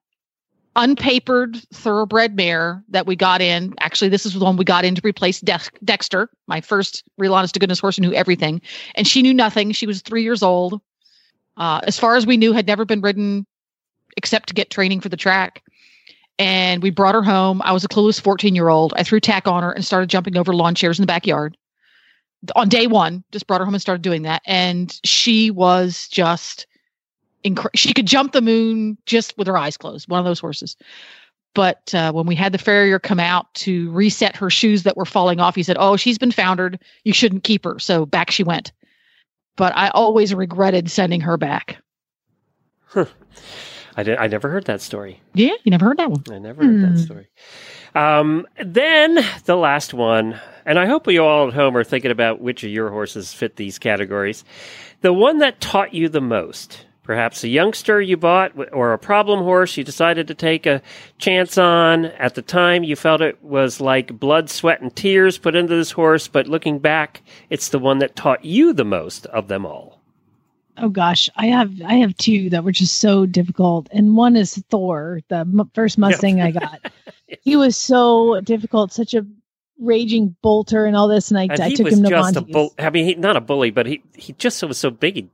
unpapered thoroughbred mare that we got in. Actually, this is the one we got in to replace Dex- Dexter, my first real honest to goodness horse who knew everything. And she knew nothing. She was three years old. Uh, as far as we knew, had never been ridden except to get training for the track. And we brought her home. I was a clueless 14 year old. I threw tack on her and started jumping over lawn chairs in the backyard. on day one. Just brought her home and started doing that, and she was just incre- She could jump the moon just with her eyes closed. One of those horses. But uh, when we had the farrier come out to reset her shoes that were falling off, he said, "Oh, she's been foundered. You shouldn't keep her." So back she went. But I always regretted sending her back. I, did, I never heard that story. Yeah, you never heard that one. I never heard that Hmm. story. Um, then the last one, and I hope you all at home are thinking about which of your horses fit these categories. The one that taught you the most. Perhaps a youngster you bought or a problem horse you decided to take a chance on. At the time, you felt it was like blood, sweat, and tears put into this horse, but looking back, it's the one that taught you the most of them all. Oh gosh, I have I have two that were just so difficult, and one is Thor, the m- first Mustang I got. He was so difficult, such a raging bolter, and all this, and I, And I he took was him to just a bull. I mean, he, not a bully, but he, he just was so big and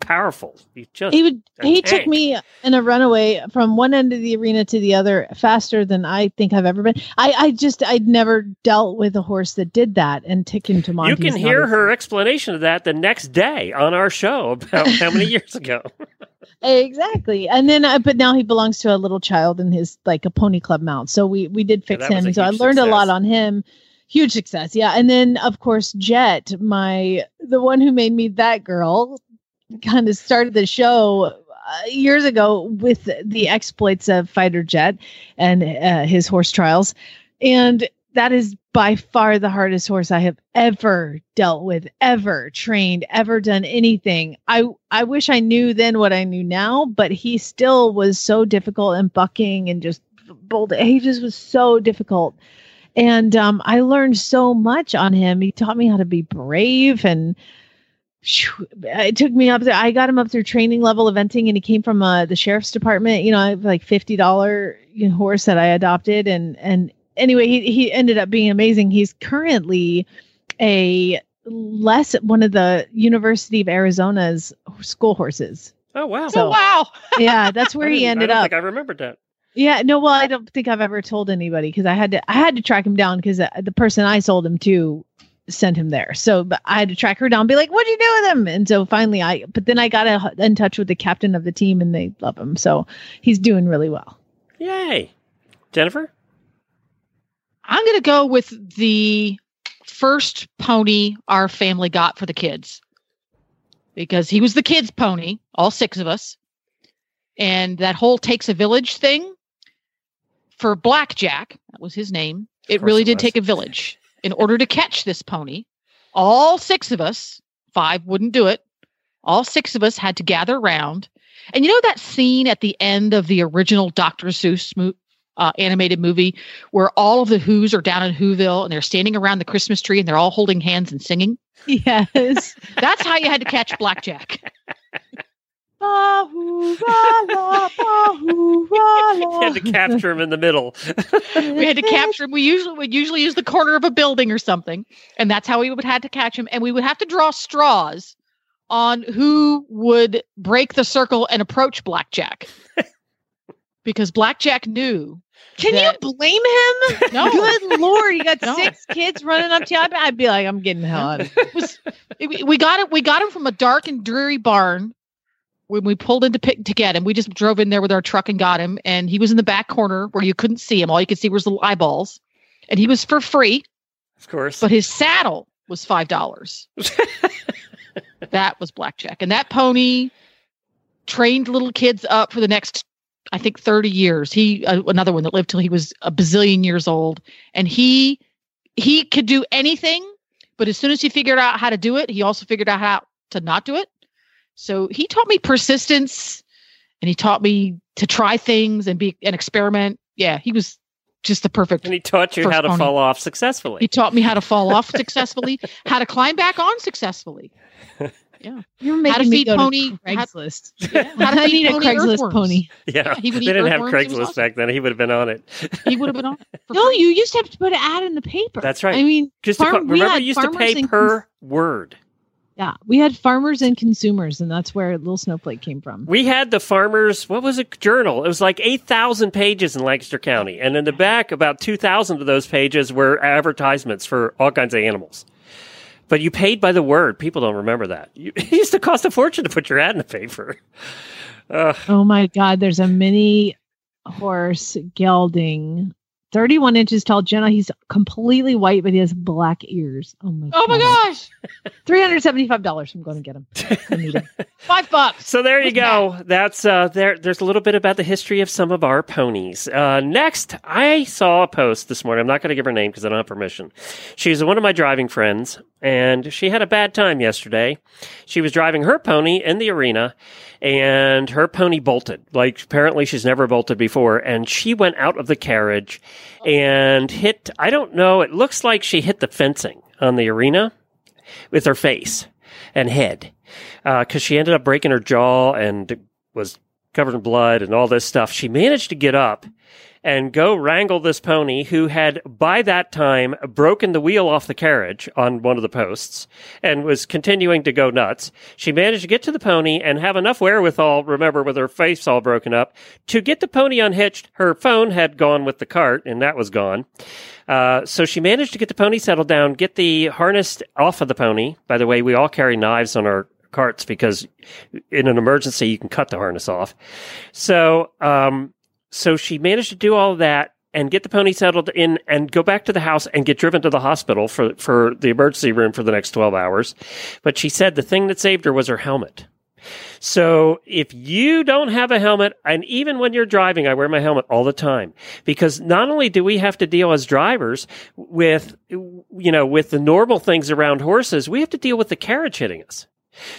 powerful. He just he would he took me in a runaway from one end of the arena to the other faster than I think I've ever been. I I just I'd never dealt with a horse that did that and took him to Monty. You can hear her explanation of that the next day on our show about how many years ago. exactly, and then uh, but now he belongs to a little child in his like a pony club mount. So we we did fix was him, so I learned a lot on him. Huge success, yeah. And then of course Jet, my the one who made me that girl, kind of started the show uh, years ago with the exploits of Fighter Jet and uh, his horse trials, and that is by far the hardest horse I have ever dealt with, ever trained, ever done anything. I I wish I knew then what I knew now, but he still was so difficult and bucking and just bold. He just was so difficult. And um, I learned so much on him. He taught me how to be brave and it took me up there. I got him up through training level eventing, and he came from uh, the sheriff's department. You know, I have like fifty dollar you know, horse that I adopted, and and anyway, he he ended up being amazing. He's currently a less one of the University of Arizona's school horses. Oh wow! So- oh wow! Yeah, that's where I he ended I don't up. Think I remembered that. Yeah, no, well, I don't think I've ever told anybody because I had to I had to track him down because the person I sold him to sent him there. So, but I had to track her down, and be like, "What'd you do with him?" And so finally, I but then I got a, in touch with the captain of the team, and they love him. So he's doing really well. Yay, Jennifer. I'm going to go with the first pony our family got for the kids because he was the kids' pony, all six of us. And that whole takes a village thing for Blackjack, that was his name. It really it did was. take a village. In order to catch this pony, all six of us, five wouldn't do it. All six of us had to gather around. And you know that scene at the end of the original Dr. Seuss mo- uh, animated movie where all of the Who's are down in Whoville and they're standing around the Christmas tree and they're all holding hands and singing? Yes. That's how you had to catch Blackjack. You had to capture him in the middle. we had to capture him. We usually would usually use the corner of a building or something, and that's how we would have to catch him. And we would have to draw straws on who would break the circle and approach Blackjack, because Blackjack knew. Can that- you blame him? No. Good lord, you got No. six kids running up to you. I'd, I'd be like, I'm getting the hell out of here. It was it- we got it. We got him from a dark and dreary barn when we pulled in to pick to get him. We just drove in there with our truck and got him, and he was in the back corner where you couldn't see him. All you could see was little eyeballs, and he was for free. Of course. but his saddle was five dollars. that was blackjack, and that pony trained little kids up for the next, I think, thirty years. He uh, another one that lived till he was a bazillion years old, and he he could do anything, but as soon as he figured out how to do it, he also figured out how to not do it. So he taught me persistence, and he taught me to try things and be an experiment. Yeah, he was just the perfect and he taught you how to pony. fall off successfully. he taught me how to fall off successfully, how to climb back on successfully. Yeah, You're How making to me feed go pony- to how- Craigslist. How to I feed need a Craigslist earthworms. pony. yeah, he would they didn't have earthworms. He Craigslist awesome. back then. He would have been on it. He would have been on. it No, free. you used to have to put an ad in the paper. That's right. I mean, Just to farm- co- we remember, you used to pay and per word. Yeah, we had farmers and consumers, and that's where Little Snowflake came from. We had the farmers. What was it? Journal. It was like eight thousand pages in Lancaster County, and in the back, about two thousand of those pages were advertisements for all kinds of animals. But you paid by the word. People don't remember that. You, it used to cost a fortune to put your ad in the paper. Uh, Oh my God, there's a mini horse gelding, 31 inches tall. Jenna, he's completely white, but he has black ears. Oh my Oh my gosh. $375. I'm going to get him. I need him. Five bucks. So there you go. That's uh, there. There's a little bit about the history of some of our ponies. Uh, next, I saw a post this morning. I'm not going to give her name because I don't have permission. She's one of my driving friends, and she had a bad time yesterday. She was driving her pony in the arena, and her pony bolted. Like apparently she's never bolted before, and she went out of the carriage and hit. I don't know. It looks like she hit the fencing on the arena with her face and head uh, because she ended up breaking her jaw and was covered in blood and all this stuff. She managed to get up and go wrangle this pony who had by that time broken the wheel off the carriage on one of the posts and was continuing to go nuts. She managed to get to the pony and have enough wherewithal, remember, with her face all broken up, to get the pony unhitched. Her phone had gone with the cart and that was gone. Uh, so she managed to get the pony settled down, get the harness off of the pony. By the way, we all carry knives on our carts because in an emergency you can cut the harness off. So, um, so she managed to do all that and get the pony settled in and go back to the house and get driven to the hospital for, for the emergency room for the next 12 hours. But she said the thing that saved her was her helmet. So if you don't have a helmet, and even when you're driving, I wear my helmet all the time because not only do we have to deal as drivers with, you know, with the normal things around horses, we have to deal with the carriage hitting us.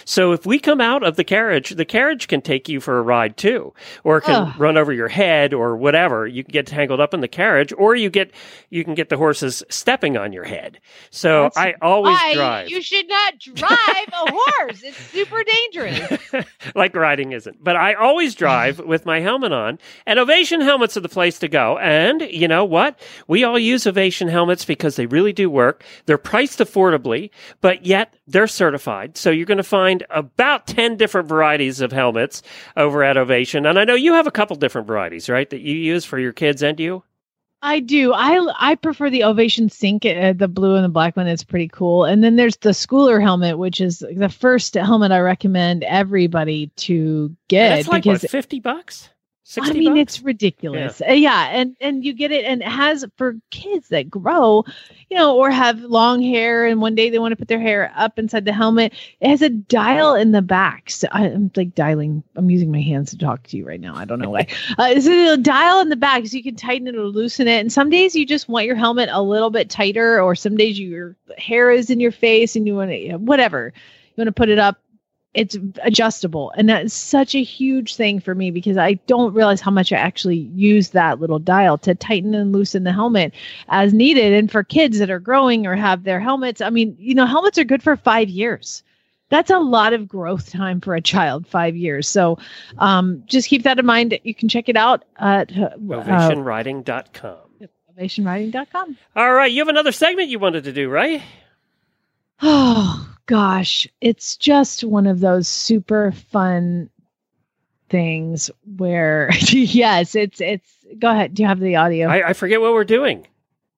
So if we come out of the carriage, the carriage can take you for a ride too, or it can Ugh. run over your head or whatever. You can get tangled up in the carriage, or you get you can get the horses stepping on your head. So That's I always drive. You should not drive a horse. It's super dangerous. like riding isn't. But I always drive with my helmet on, and Ovation helmets are the place to go. And you know what? We all use Ovation helmets because they really do work. They're priced affordably, but yet they're certified. So you're going to find about 10 different varieties of helmets over at Ovation. And I know you have a couple different varieties, right, that you use for your kids and you? I do. I I prefer the Ovation Sync, uh, the blue and the black one. It's pretty cool. And then there's the Schooler helmet, which is the first helmet I recommend everybody to And get that's like, because what, 50 bucks? 60 I mean, bucks? it's ridiculous. Uh, Yeah. and and you get it, and it has for kids that grow, you know, or have long hair, and one day they want to put their hair up inside the helmet. It has a dial in the back. So I, I'm like dialing. I'm using my hands to talk to you right now. I don't know why. uh, it's a dial in the back, so you can tighten it or loosen it. And some days you just want your helmet a little bit tighter, or some days your hair is in your face and you want to, you know, whatever. You want to put it up it's adjustable. And that's such a huge thing for me because i don't realize how much i actually use that little dial to tighten and loosen the helmet as needed. And for kids that are growing or have their helmets i mean you know helmets are good for five years. That's a lot of growth time for a child five years. So um, just keep that in mind. You can check it out at uh, OvationRiding.com. ovationriding.com All right, you have another segment you wanted to do, right? Oh gosh, it's just one of those super fun things where yes, it's it's go ahead. Do you have the audio? I, I forget what we're doing.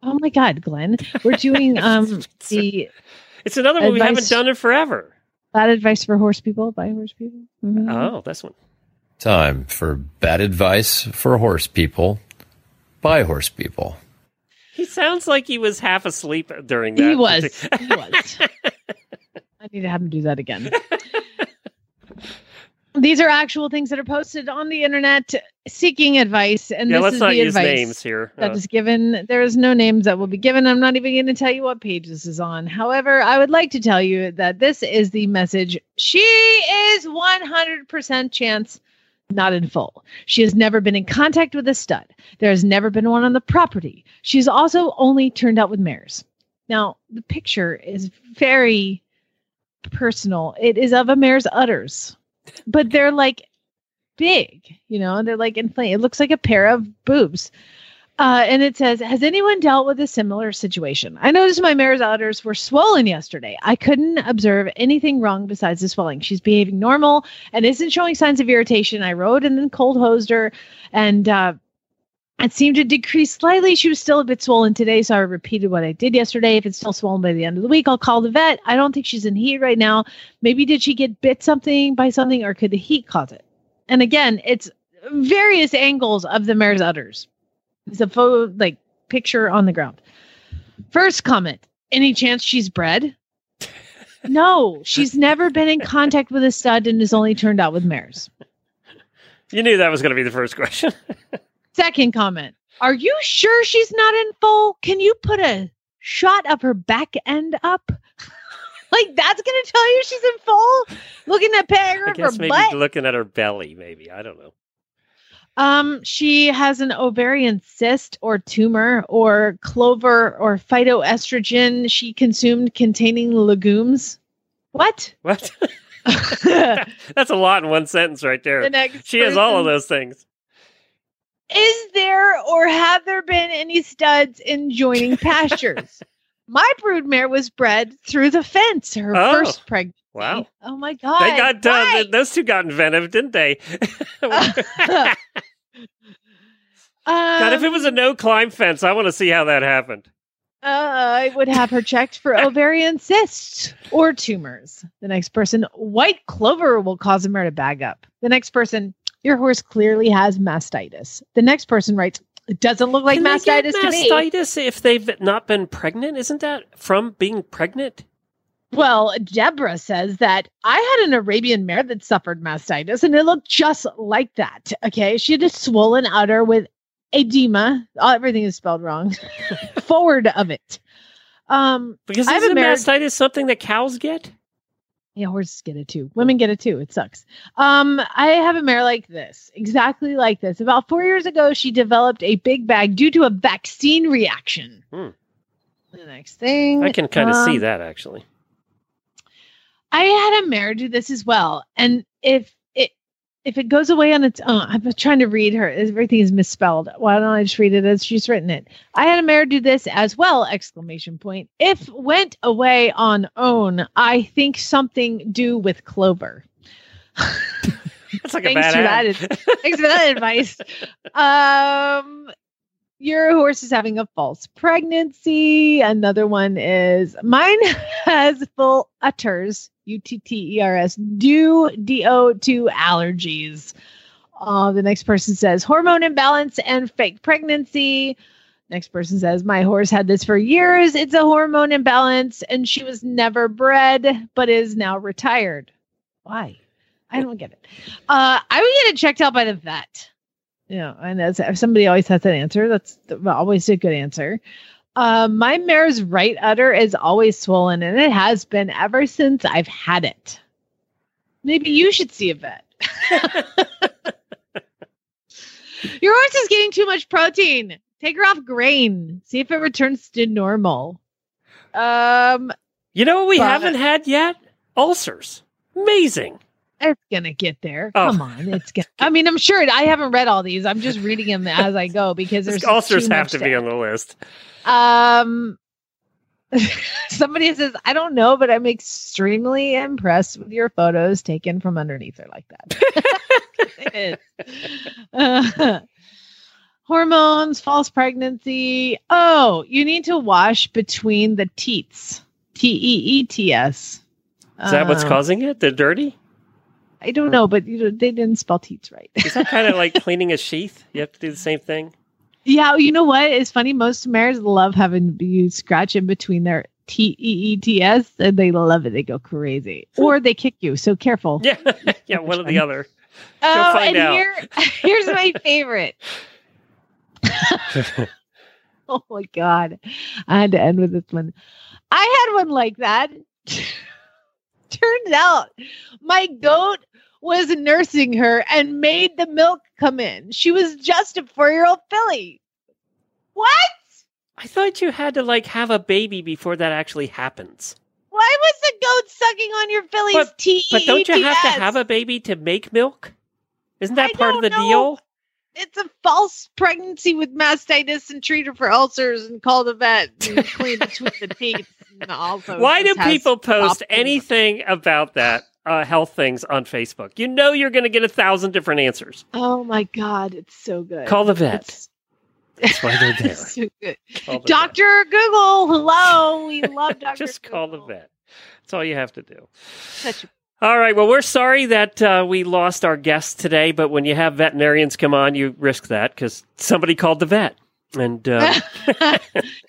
oh my god, Glenn. We're doing um the It's another one we haven't done in forever. bad advice for horse people by horse people. Mhm. Oh, this one. Time for bad advice for horse people by horse people. He sounds like he was half asleep during that. He was. He was. Need to have him do that again. These are actual things that are posted on the internet seeking advice, and yeah, this is not the use advice. names here. that Uh, is given. There is no names that will be given. I'm not even going to tell you what page this is on. However, I would like to tell you that this is the message. She is 100% chance not in foal. She has never been in contact with a stud. There has never been one on the property. She's also only turned out with mares. Now, the picture is very personal. It is of a mare's udders, but they're like big, you know, they're like inflated. It looks like a pair of boobs. Uh, and it says, Has anyone dealt with a similar situation? I noticed my mare's udders were swollen yesterday. I couldn't observe anything wrong besides the swelling. She's behaving normal and isn't showing signs of irritation. I rode and then cold hosed her. And uh, It seemed to decrease slightly. She was still a bit swollen today, so I repeated what I did yesterday. If it's still swollen by the end of the week, I'll call the vet. I don't think she's in heat right now. Maybe did she get bit something by something, or could the heat cause it? And again, it's various angles of the mare's udders. It's a photo, like picture on the ground. First comment: Any chance she's bred? No, she's never been in contact with a stud and has only turned out with mares. You knew that was going to be the first question. Second comment. Are you sure she's not in foal? Can you put a shot of her back end up? like that's gonna tell you she's in foal? Looking at I guess her maybe butt. looking at her belly, maybe. I don't know. Um, she has an ovarian cyst or tumor or clover or phytoestrogen she consumed containing legumes. What? What? That's a lot in one sentence right there. next She has all of those things. Is there or have there been any studs in joining pastures? My broodmare was bred through the fence, her Oh. first pregnancy. Wow. Oh my god. They got done. Why? Those two got inventive, didn't they? God, if it was a Um, no climb fence, I want to see how that happened. uh, I would have her checked for ovarian cysts or tumors. The next person, white clover will cause a mare to bag up. The next person, your horse clearly has mastitis. The next person writes, it doesn't look like Can mastitis to me. mastitis if they've not been pregnant? Isn't that from being pregnant? Well, Deborah says that I had an Arabian mare that suffered mastitis and it looked just like that. Okay. She had a swollen udder with edema. Oh, everything is spelled wrong. Forward of it. Um, Because I have a isn't mare- mastitis something that cows get? Yeah, horses get it too. Women get it too. It sucks. Um, I have a mare like this, exactly like this. About four years ago, she developed a big bag due to a vaccine reaction. Hmm. The next thing I can kind of see um, that actually. I had a mare do this as well, and if if it goes away on its own, I'm trying to read her. Everything is misspelled. Why don't I just read it as she's written it? I had a mare do this as well! Exclamation point. If went away on own, I think something do with clover. That's like a Thanks bad for ad. that. Thanks for that advice. Um, your horse is having a false pregnancy. Another one is mine has full utters, U T T E R S, due D O to allergies. Uh, the next person says hormone imbalance and fake pregnancy. Next person says, My horse had this for years. It's a hormone imbalance, and she was never bred, but is now retired. Why? I don't get it. Uh, I would get it checked out by the vet. You know, and as if somebody always has an answer, that's always a good answer. Uh, my mare's right udder is always swollen, and it has been ever since I've had it. Maybe you should see a vet. Your horse is getting too much protein. Take her off grain. See if it returns to normal. Um, You know what we But- haven't had yet? Ulcers. Amazing. It's gonna get there. Oh. Come on, it's gonna. I mean, I'm sure. It, I haven't read all these. I'm just reading them as I go because there's Ulcers have to be on the list. Um, somebody says, "I don't know, but I'm extremely impressed with your photos taken from underneath her like that." Uh, hormones, false pregnancy. Oh, you need to wash between the teats. T E E T S. Is that what's Um, causing it? They're dirty? I don't know, but you know, they didn't spell teats right. Is that kind of like cleaning a sheath? You have to do the same thing? Yeah, you know what? It's funny. Most mares love having you scratch in between their T E E T S, and they love it. They go crazy, or they kick you. So careful. Yeah. yeah, one or the other. Oh, find and out. here, here's my favorite. oh my god, I had to end with this one. I had one like that. Turns out my goat was nursing her and made the milk come in. She was just a four year old filly. What? I thought you had to like have a baby before that actually happens. Why was the goat sucking on your filly's But- T? But don't you have to have a baby to make milk? Isn't that I part of the know. deal? It's a false pregnancy with mastitis and treat her for ulcers and call the vet and clean between the teeth. And also Why do people post anything about that uh, health things on Facebook? You know you're going to get a thousand different answers. Oh my god, it's so good. Call the vet. It's- That's why they're there. So good. Vet. Dr. Google, hello. We love Dr. Just call the vet. That's all you have to do. Such a All right. Well, we're sorry that uh, we lost our guest today, but when you have veterinarians come on, you risk that because somebody called the vet. And uh,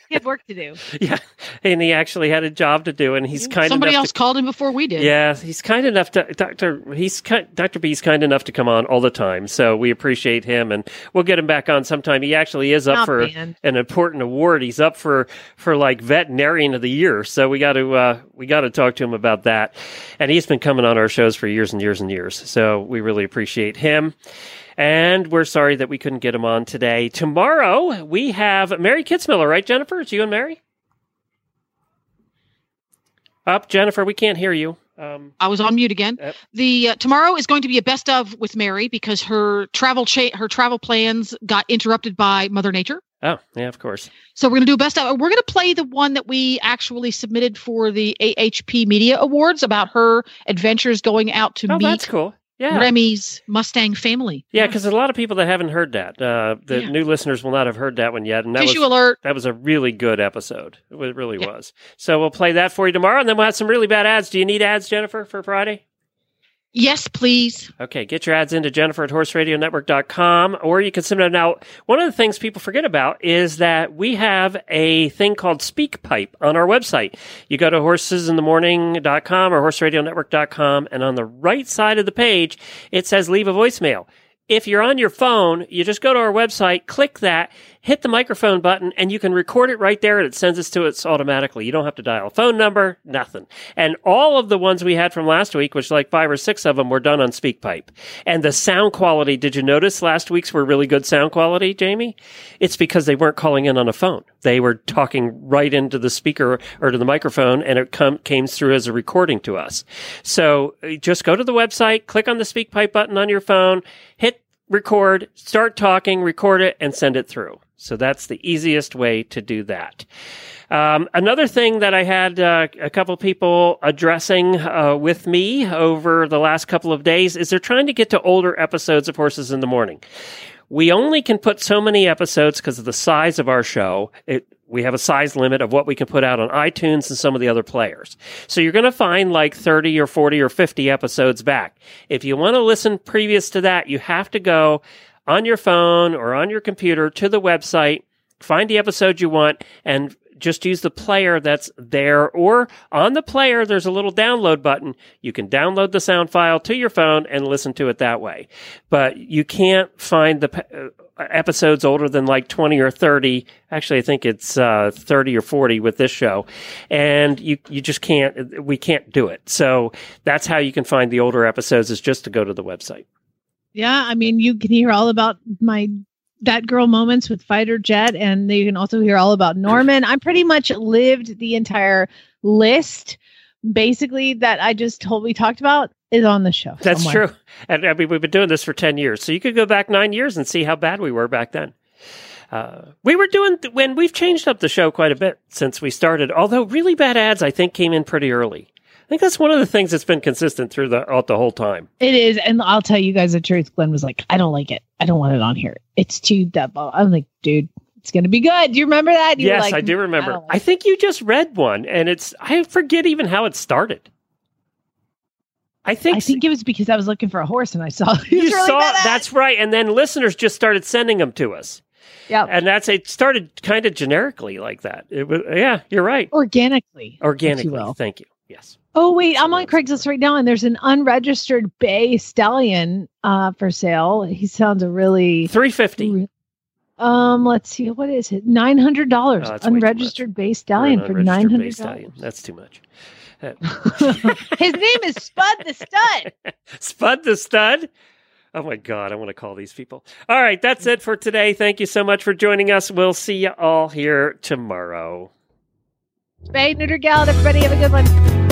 he had work to do. yeah, and he actually had a job to do, and he's kind of Somebody else to called him before we did. Yeah, he's kind enough to Doctor. He's kind, Doctor B's kind enough to come on all the time, so we appreciate him, and we'll get him back on sometime. He actually is up Not for banned. an important award. He's up for for like veterinarian of the year, so we got to uh, we got to talk to him about that. And he's been coming on our shows for years and years and years, so we really appreciate him. And we're sorry that we couldn't get him on today. Tomorrow we have Mary Kitzmiller, right, Jennifer? It's you and Mary. Up, Jennifer. We can't hear you. Um, I was on mute again. Yep. The uh, tomorrow is going to be a best of with Mary because her travel cha- her travel plans got interrupted by Mother Nature. oh, yeah, of course. So we're going to do a best of. We're going to play the one that we actually submitted for the AHP Media Awards about her adventures going out to Oh, meet that's cool. Yeah. Remy's Mustang family. Yeah, because a lot of people that haven't heard that, uh, the Yeah. new listeners will not have heard that one yet. And that Tissue was, alert. That was a really good episode. It really was. So we'll play that for you tomorrow, and then we'll have some really bad ads. Do you need ads, Jennifer, for Friday? Yes, please. Okay, get your ads into Jennifer at horseradionetwork.com, or you can send them out. One of the things people forget about is that we have a thing called SpeakPipe on our website. You go to horsesinthemorning.com or horseradionetwork.com, and on the right side of the page, it says leave a voicemail. If you're on your phone, you just go to our website, click that, hit the microphone button, and you can record it right there and it sends us to us automatically. You don't have to dial a phone number, nothing. And all of the ones we had from last week, which like five or six of them were done on SpeakPipe. And the sound quality, did you notice last week's were really good sound quality, Jamie? It's because they weren't calling in on a phone. They were talking right into the speaker or to the microphone and it came through as a recording to us. So uh, just go to the website, click on the SpeakPipe button on your phone, hit record, start talking, record it, and send it through. So that's the easiest way to do that. Um, another thing that I had uh, a couple people addressing uh, with me over the last couple of days is they're trying to get to older episodes of Horses in the Morning. We only can put so many episodes because of the size of our show. It, we have a size limit of what we can put out on iTunes and some of the other players. So you're going to find like 30 or 40 or 50 episodes back. If you want to listen previous to that, you have to go on your phone or on your computer to the website, find the episode you want, and just use the player that's there or on the player there's a little download button. You can download the sound file to your phone and listen to it that way. But you can't find the uh, episodes older than like 20 or 30 actually i think it's uh, 30 or 40 with this show. And you you just can't we can't do it. So that's how you can find the older episodes is just to go to the website. Yeah, I mean, you can hear all about my that girl moments with Fighter Jet, and you can also hear all about Norman. I pretty much lived the entire list, basically that I just told we talked about is on the show. That's somewhere. true. And I mean, we've been doing this for 10 years. So you could go back nine years and see how bad we were back then. Uh, we were doing, when we've changed up the show quite a bit since we started, although really bad ads, I think, came in pretty early. I think that's one of the things that's been consistent through the, out the whole time. It is, and I'll tell you guys the truth. Glenn was like, "I don't like it. I don't want it on here. It's too double." I'm like, "Dude, it's gonna be good." Do you remember that? You yes, like, I do "Mm, remember. I, like think you just read one and it's, I forget even how it started. I think, I think it was because I was looking for a horse and I saw you really saw, that's right. And then listeners just started sending them to us. Yeah. And that's, it started kind of generically like that. It was, yeah, you're right. organically. Organically. will. Thank you. Yes. Oh wait, I'm on Craigslist right now, and there's an unregistered bay stallion uh, for sale. He sounds a really 350. um. Let's see, what is it? Nine hundred dollars. Oh, that's way too unregistered bay stallion For nine hundred dollars. That's too much. His name is Spud the Stud. Spud the stud. Oh my God, I want to call these people. All right, that's it for today. Thank you so much for joining us. We'll see you all here tomorrow. Spay neuter gal. Everybody have a good one.